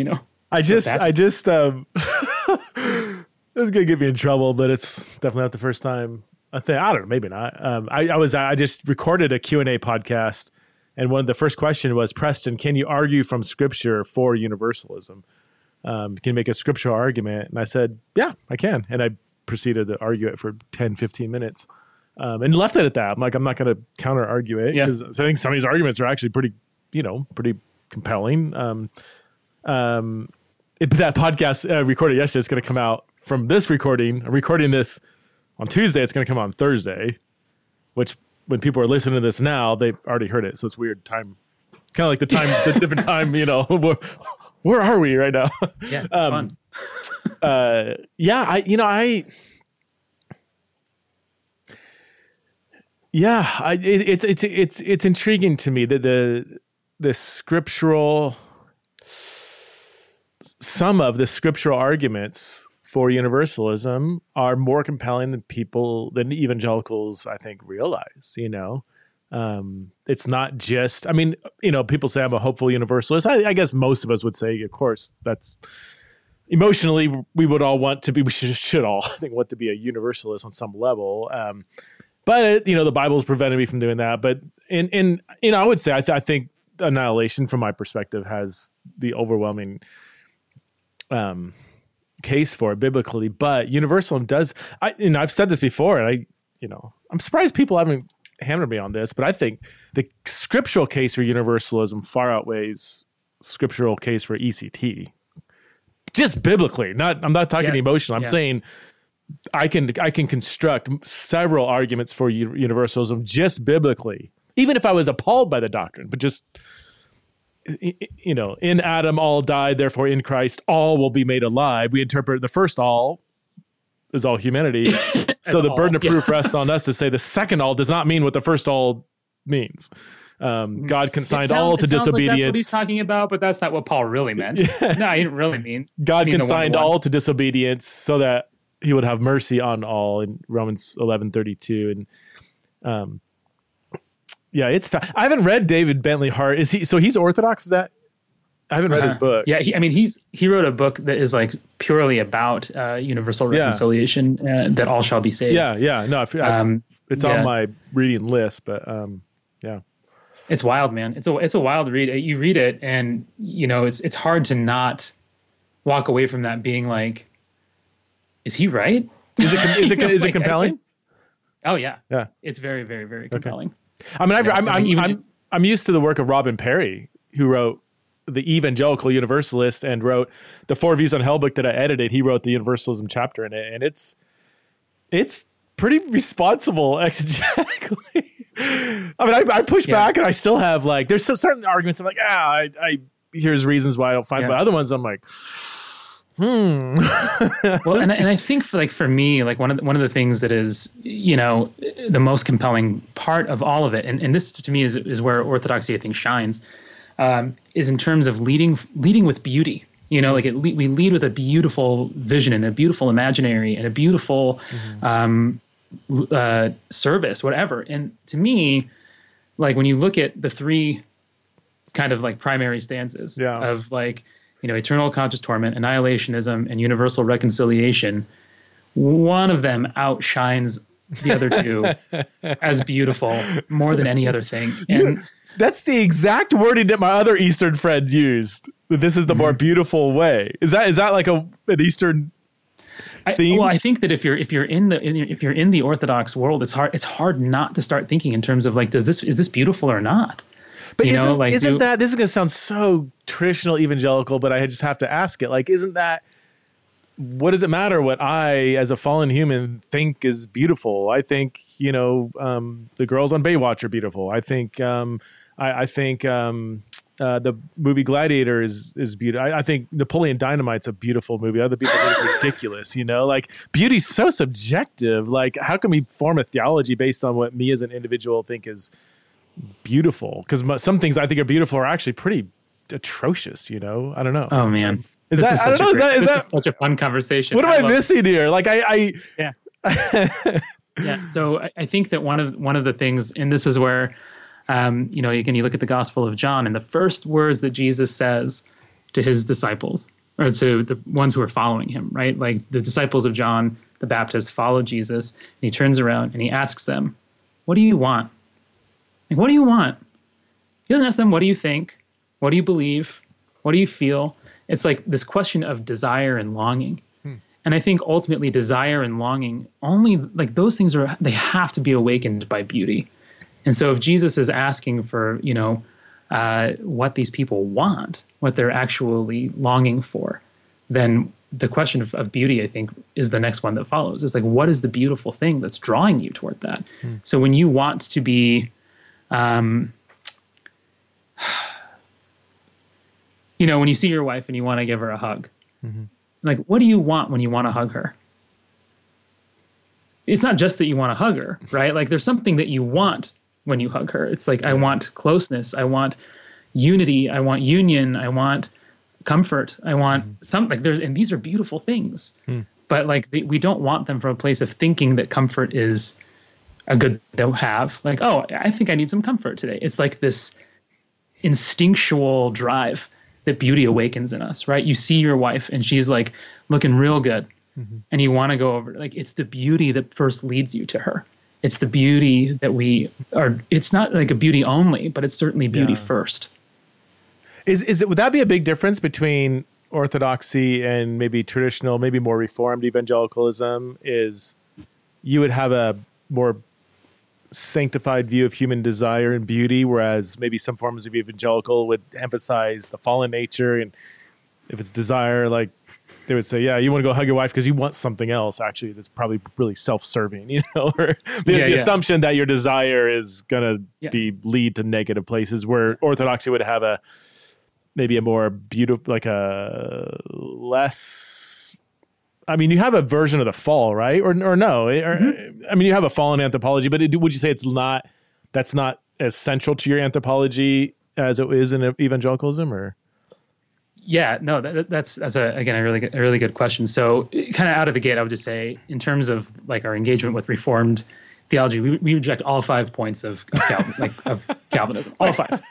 you know. I just, I just, um, it's gonna get me in trouble, but it's definitely not the first time. I think I don't know, maybe not. Um, I, I was, I just recorded a Q and A podcast, and one of the first question was, Preston, can you argue from Scripture for universalism? um, can you make a scriptural argument? And I said, yeah, I can. And I proceeded to argue it for 10, 15 minutes um, and left it at that. I'm like, I'm not going to counter argue it because yeah. I think some of these arguments are actually pretty, you know, pretty compelling. Um, um, it, that podcast uh, recorded yesterday is going to come out from this recording. I'm recording this on Tuesday. It's going to come out on Thursday, which when people are listening to this now, they've already heard it. So it's weird time, kind of like the time, the different time. You know, where, where are we right now? Yeah, um, fun. uh, yeah, I you know I. Yeah, I, it, it's it's it's it's intriguing to me that the the scriptural some of the scriptural arguments for universalism are more compelling than people than evangelicals I think realize. You know, um, it's not just. I mean, you know, people say I'm a hopeful universalist. I, I guess most of us would say, of course, that's emotionally we would all want to be. We should, should all I think want to be a universalist on some level. Um, but it, you know, the Bible's prevented me from doing that. But in in you know, I would say I, th- I think annihilation, from my perspective, has the overwhelming um, case for it biblically. But universalism does. I you know I've said this before, and I you know I'm surprised people haven't hammered me on this, but I think the scriptural case for universalism far outweighs scriptural case for ECT. Just biblically, not I'm not talking yeah. emotional. I'm yeah. saying I can I can construct several arguments for universalism just biblically, even if I was appalled by the doctrine, but just you know, in Adam all died, therefore in Christ all will be made alive. We interpret the first all is all humanity. so the all, burden of proof yeah. rests on us to say the second all does not mean what the first all means. Um, mm-hmm. God consigned sounds, all to disobedience. Like that's what he's talking about, but that's not what Paul really meant. Yeah. No, he didn't really mean. God mean consigned all to disobedience so that he would have mercy on all in Romans eleven thirty two and um, yeah, it's. Fa- I haven't read David Bentley Hart. Is he? So he's Orthodox. Is that? I haven't read uh his uh-huh. book. Yeah, he, I mean, he's he wrote a book that is like purely about uh, universal reconciliation yeah. uh, that all shall be saved. Yeah, yeah. No, I, um, it's yeah. on my reading list, but um, yeah, it's wild, man. It's a it's a wild read. You read it, and you know, it's it's hard to not walk away from that being like, is he right? Is it is it, is it compelling? Oh yeah, yeah. It's very very very compelling. Okay. I mean, i am I'm, I'm, I'm used to the work of Robin Parry, who wrote the Evangelical Universalist and wrote the Four Views on Hell book that I edited. He wrote the Universalism chapter in it, and it's it's pretty responsible exegetically. I mean, I, I push yeah. back, and I still have like there's so certain arguments. I'm like, ah, I, I here's reasons why I don't find, yeah. but other ones I'm like hmm. well, and, and I think for like for me, like one of the, one of the things that is you know the most compelling part of all of it, and, and this to me is is where orthodoxy I think shines, um, is in terms of leading leading with beauty. You know, like it, we lead with a beautiful vision and a beautiful imaginary and a beautiful mm-hmm. um, uh, service, whatever. And to me, like when you look at the three kind of like primary stanzas yeah. of like you know, eternal conscious torment, annihilationism, and universal reconciliation, one of them outshines the other two as beautiful more than any other thing. And that's the exact wording that my other Eastern friend used. This is the mm-hmm. more beautiful way. Is that is that like a an Eastern I, well, I think that if you're if you're in the if you're in the Orthodox world, it's hard it's hard not to start thinking in terms of like, does this is this beautiful or not? But you isn't, know, like isn't do, that this is gonna sound so traditional evangelical, but I just have to ask it. Like, isn't that what does it matter what I, as a fallen human, think is beautiful? I think you know um, the girls on Baywatch are beautiful. I think um, I, I, think um, uh, the movie Gladiator is is beautiful. I, I, think Napoleon Dynamite's a beautiful movie. Other people think it's ridiculous. You know, like beauty's so subjective. Like, how can we form a theology based on what me as an individual think is beautiful because some things I think are beautiful are actually pretty atrocious. You know, I don't know. Oh man, is this that is I don't know? Great, is that is that such a fun conversation? What am I, I missing here? Like I, I yeah, yeah. So I, I think that one of one of the things, and this is where, um, you know, again, you look at the Gospel of John, and the first words that Jesus says to his disciples or to the ones who are following him, right? Like the disciples of John the Baptist follow Jesus, and he turns around and he asks them, "What do you want?" Like, what do you want? He doesn't ask them, what do you think? What do you believe? What do you feel? It's like this question of desire and longing. Hmm. And I think ultimately desire and longing only like those things are they have to be awakened by beauty. And so if Jesus is asking for, you know, uh, what these people want, what they're actually longing for, then the question of, of, beauty, I think, is the next one that follows. It's like, what is the beautiful thing that's drawing you toward that? Hmm. So when you want to be, um, you know, when you see your wife and you want to give her a hug, mm-hmm. like, what do you want when you want to hug her? It's not just that you want to hug her, right? Like, there's something that you want when you hug her. It's like, I want closeness. I want unity. I want union. I want comfort. I want mm. some like there's and these are beautiful things. Mm. But like we don't want them from a place of thinking that comfort is a good to have. Like, oh, I think I need some comfort today. It's like this instinctual drive that beauty awakens in us, right? You see your wife and she's like looking real good. Mm-hmm. And you want to go over like it's the beauty that first leads you to her. It's the beauty that we are it's not like a beauty only, but it's certainly beauty yeah. first. Is is it would that be a big difference between orthodoxy and maybe traditional, maybe more reformed evangelicalism? Is you would have a more sanctified view of human desire and beauty, whereas maybe some forms of evangelical would emphasize the fallen nature and if it's desire, like they would say, yeah, you want to go hug your wife because you want something else. Actually, that's probably really self-serving, you know, or the, yeah, the yeah. assumption that your desire is gonna yeah. be lead to negative places. Where orthodoxy would have a maybe a more beautiful, like a less. I mean, you have a version of the fall, right? Or or no? Or, mm-hmm. I mean, you have a fall in anthropology, but it, would you say it's not? That's not as central to your anthropology as it is in evangelicalism, or? Yeah, no, that, that's that's a again a really good, a really good question. So, kind of out of the gate, I would just say, in terms of like our engagement with Reformed theology, we, we reject all five points of, of, Calvin, like, of Calvinism, all five.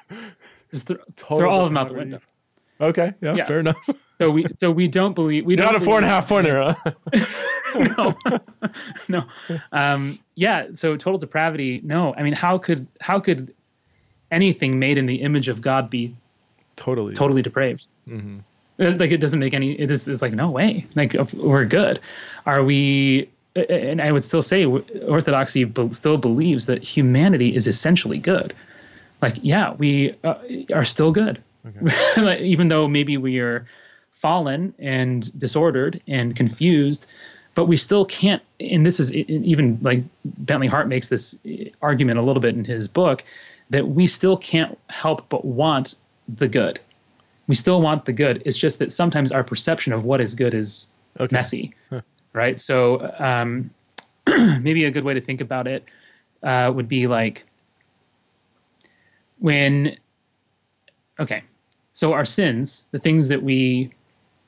Just th- throw all of them out the window. Okay, yeah, yeah, fair enough. So we so we don't believe we don't a four and a half pointer. no, no. Um, yeah. So total depravity. No, I mean, how could how could anything made in the image of God be totally totally depraved? Mm-hmm. Uh, like it doesn't make any. It is it's like no way. Like we're good. Are we? And I would still say orthodoxy still believes that humanity is essentially good like yeah we uh, are still good okay. even though maybe we are fallen and disordered and confused but we still can't and this is even like bentley hart makes this argument a little bit in his book that we still can't help but want the good we still want the good it's just that sometimes our perception of what is good is okay. messy huh. right so um, maybe a good way to think about it uh, would be like when okay. So our sins the things that we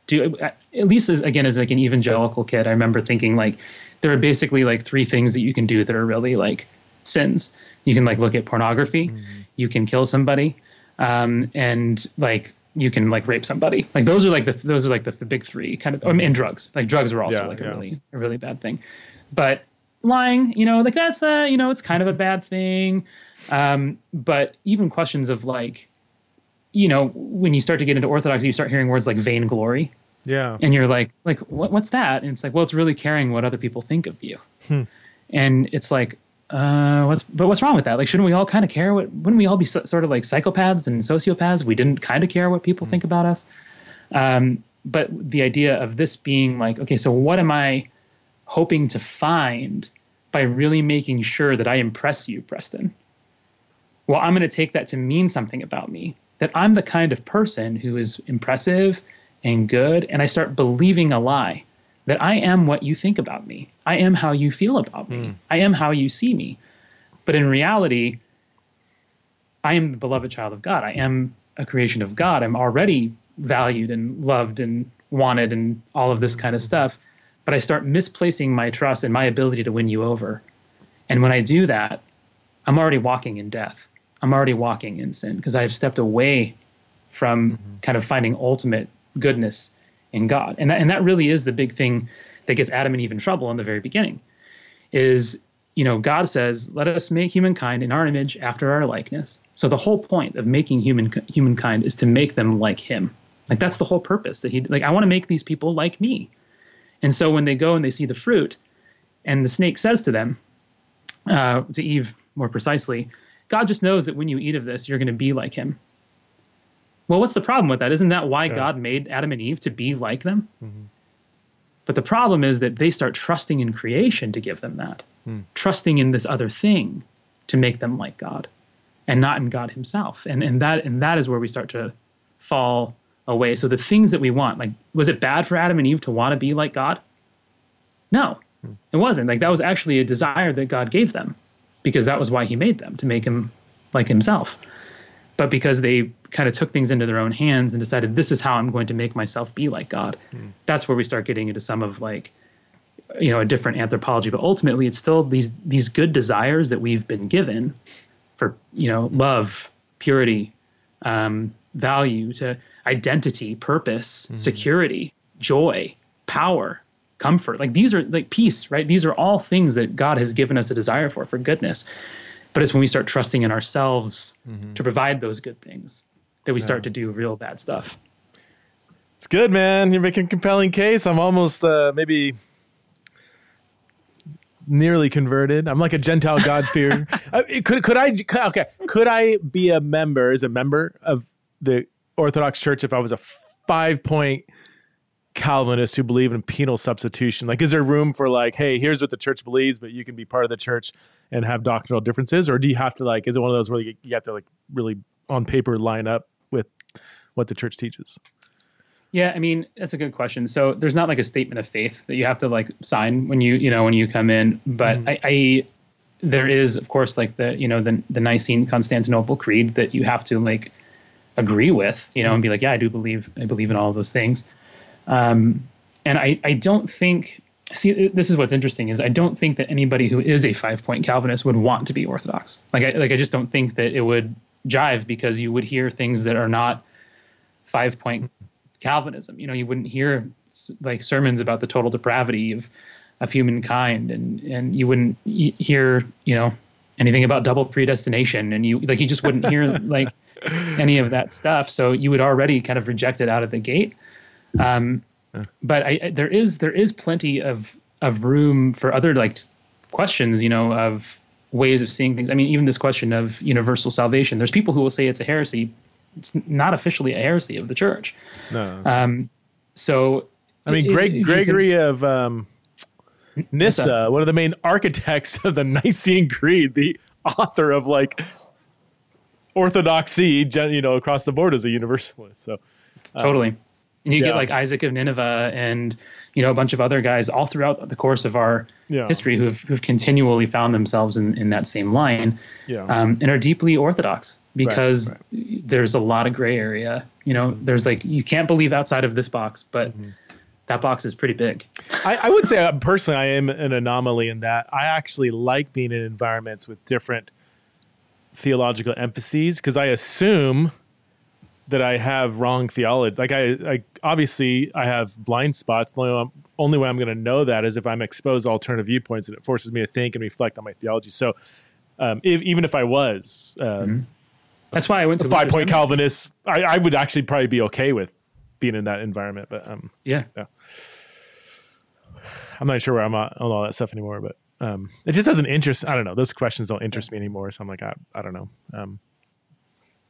do at least as again as like an evangelical kid i remember thinking like there are basically like three things that you can do that are really like sins. You can like look at pornography. Mm-hmm. you can kill somebody. Um, and like you can like rape somebody. Like those are like the those are like the, the big three kind of I and drugs. Like drugs are also yeah, like yeah. a really a really bad thing. But lying you know like that's a you know it's kind of a bad thing. Um, but even questions of like, you know, when you start to get into orthodoxy, you start hearing words like vainglory. Yeah. And you're like, like, what, what's that? And it's like, well, it's really caring what other people think of you. Hmm. And it's like, uh, what's, but what's wrong with that? Like, shouldn't we all kind of care what, wouldn't we all be so, sort of like psychopaths and sociopaths? We didn't kind of care what people hmm. think about us. Um, but the idea of this being like, okay, so what am I hoping to find by really making sure that I impress you, Preston? well, I'm going to take that to mean something about me, that I'm the kind of person who is impressive and good. And I start believing a lie that I am what you think about me. I am how you feel about me. Mm. I am how you see me. But in reality, I am the beloved child of God. I am a creation of God. I'm already valued and loved and wanted and all of this kind of stuff. But I start misplacing my trust and my ability to win you over. And when I do that, I'm already walking in death. I'm already walking in sin because I've stepped away from mm-hmm. kind of finding ultimate goodness in God. And that, and that really is the big thing that gets Adam and Eve in trouble in the very beginning is, you know, God says, let us make humankind in our image after our likeness. So the whole point of making human humankind is to make them like him. Like that's the whole purpose that he like I want to make these people like me. And so when they go and they see the fruit and the snake says to them, uh, to Eve more precisely, God just knows that when you eat of this, you're going to be like him. Well, what's the problem with that? Isn't that why yeah. God made Adam and Eve to be like them? Mm-hmm. But the problem is that they start trusting in creation to give them that, mm. trusting in this other thing to make them like God, and not in God Himself. And and that and that is where we start to fall away. So the things that we want, like, was it bad for Adam and Eve to want to be like God? No, mm. it wasn't. Like that was actually a desire that God gave them, because that was why He made them to make Him like Himself but because they kind of took things into their own hands and decided this is how I'm going to make myself be like God. Mm. That's where we start getting into some of like you know a different anthropology but ultimately it's still these these good desires that we've been given for you know love purity um, value to identity purpose mm. security joy power comfort like these are like peace right these are all things that god has given us a desire for for goodness but it's when we start trusting in ourselves mm-hmm. to provide those good things that we yeah. start to do real bad stuff. It's good, man. You're making a compelling case. I'm almost uh, maybe nearly converted. I'm like a Gentile God fear. uh, could could I? Okay, could I be a member as a member of the Orthodox Church if I was a five point Calvinists who believe in penal substitution? Like, is there room for like, hey, here's what the church believes, but you can be part of the church and have doctrinal differences, or do you have to like, is it one of those where you, have to like really on paper line up with what the church teaches? Yeah, I mean that's a good question. So there's not like a statement of faith that you have to like sign when you you know when you come in, but mm. I, I there is of course like the you know the the Nicene Constantinople Creed that you have to like agree with, you know, mm. and be like, yeah, I do believe I believe in all of those things. Um, and I, I don't think, see, this is what's interesting is I don't think that anybody who is a five point Calvinist would want to be Orthodox. Like I, like I just don't think that it would jive because you would hear things that are not five point Calvinism. You know, you wouldn't hear like sermons about the total depravity of, of humankind and, and you wouldn't hear, you know, anything about double predestination and you like, you just wouldn't hear like any of that stuff. So you would already kind of reject it out of the gate. Um, but I, there is there is plenty of of room for other like questions, you know, of ways of seeing things. I mean, even this question of universal salvation. There's people who will say it's a heresy. It's not officially a heresy of the church. No. Um, so I mean, Greg, Gregory can, of um, Nyssa, one of the main architects of the Nicene Creed, the author of like orthodoxy, you know, across the board as a universalist. So um, totally. And you yeah. get like Isaac of Nineveh and you know a bunch of other guys all throughout the course of our yeah. history who've who've continually found themselves in, in that same line, yeah. um, and are deeply orthodox because right, right. there's a lot of gray area. You know, mm-hmm. there's like you can't believe outside of this box, but mm-hmm. that box is pretty big. I, I would say uh, personally, I am an anomaly in that I actually like being in environments with different theological emphases because I assume that I have wrong theology. Like I, I obviously I have blind spots. The only, only way I'm going to know that is if I'm exposed to alternative viewpoints, and it forces me to think and reflect on my theology. So, um, if, even if I was, um, mm-hmm. that's why I went to five point Calvinist. I, I, would actually probably be okay with being in that environment. But um, yeah, yeah. I'm not sure where I'm at on all that stuff anymore, but um, it just doesn't interest. I don't know. Those questions don't interest me anymore. So I'm like, I, I don't know. Um,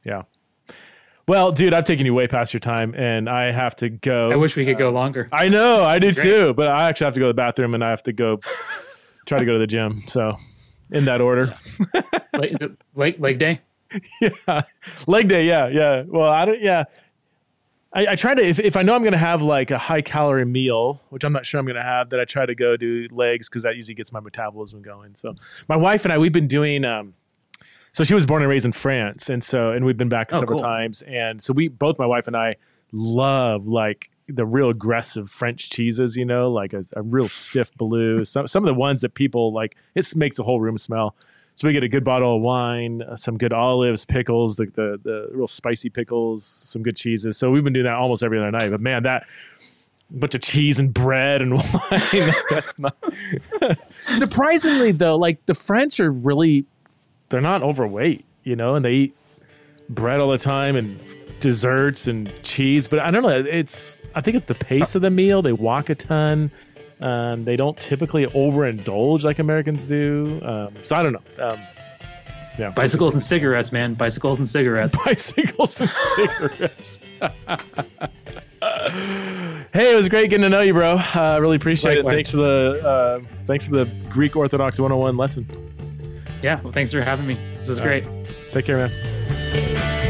yeah. Well, dude, I've taken you way past your time, and I have to go. I wish we could uh, go longer. I know, I do too, but I actually have to go to the bathroom, and I have to go try to go to the gym. So, in that order. Is it leg leg day? Yeah, leg day. Yeah, yeah. Well, I don't. Yeah, I, I, try to if, if I know I'm going to have like a high calorie meal, which I'm not sure I'm going to have, that I try to go do legs because that usually gets my metabolism going. So my wife and I we've been doing um, so she was born and raised in France, and so and we've been back oh, several cool. times, and so we both my wife and I love like the real aggressive French cheeses, you know, like a, a real stiff blue. some some of the ones that people like it makes the whole room smell. So we get a good bottle of wine, uh, some good olives, pickles, like the, the the real spicy pickles, some good cheeses. So we've been doing that almost every other night. But man, that bunch of cheese and bread and wine. that's not surprisingly though. Like the French are really they're not overweight, you know, and they eat bread all the time and desserts and cheese. But I don't know. It's I think it's the pace of the meal. They walk a ton. Um, they don't typically overindulge like Americans do. Um, so I don't know. Um, yeah. Bicycles and cigarettes, man. Bicycles and cigarettes. Bicycles and cigarettes. hey, it was great getting to know you, bro. I uh, really appreciate Likewise. it. Thanks for the uh, thanks for the Greek Orthodox 101 lesson. Yeah. Well, thanks for having me. This was All great. Right. Take care, man.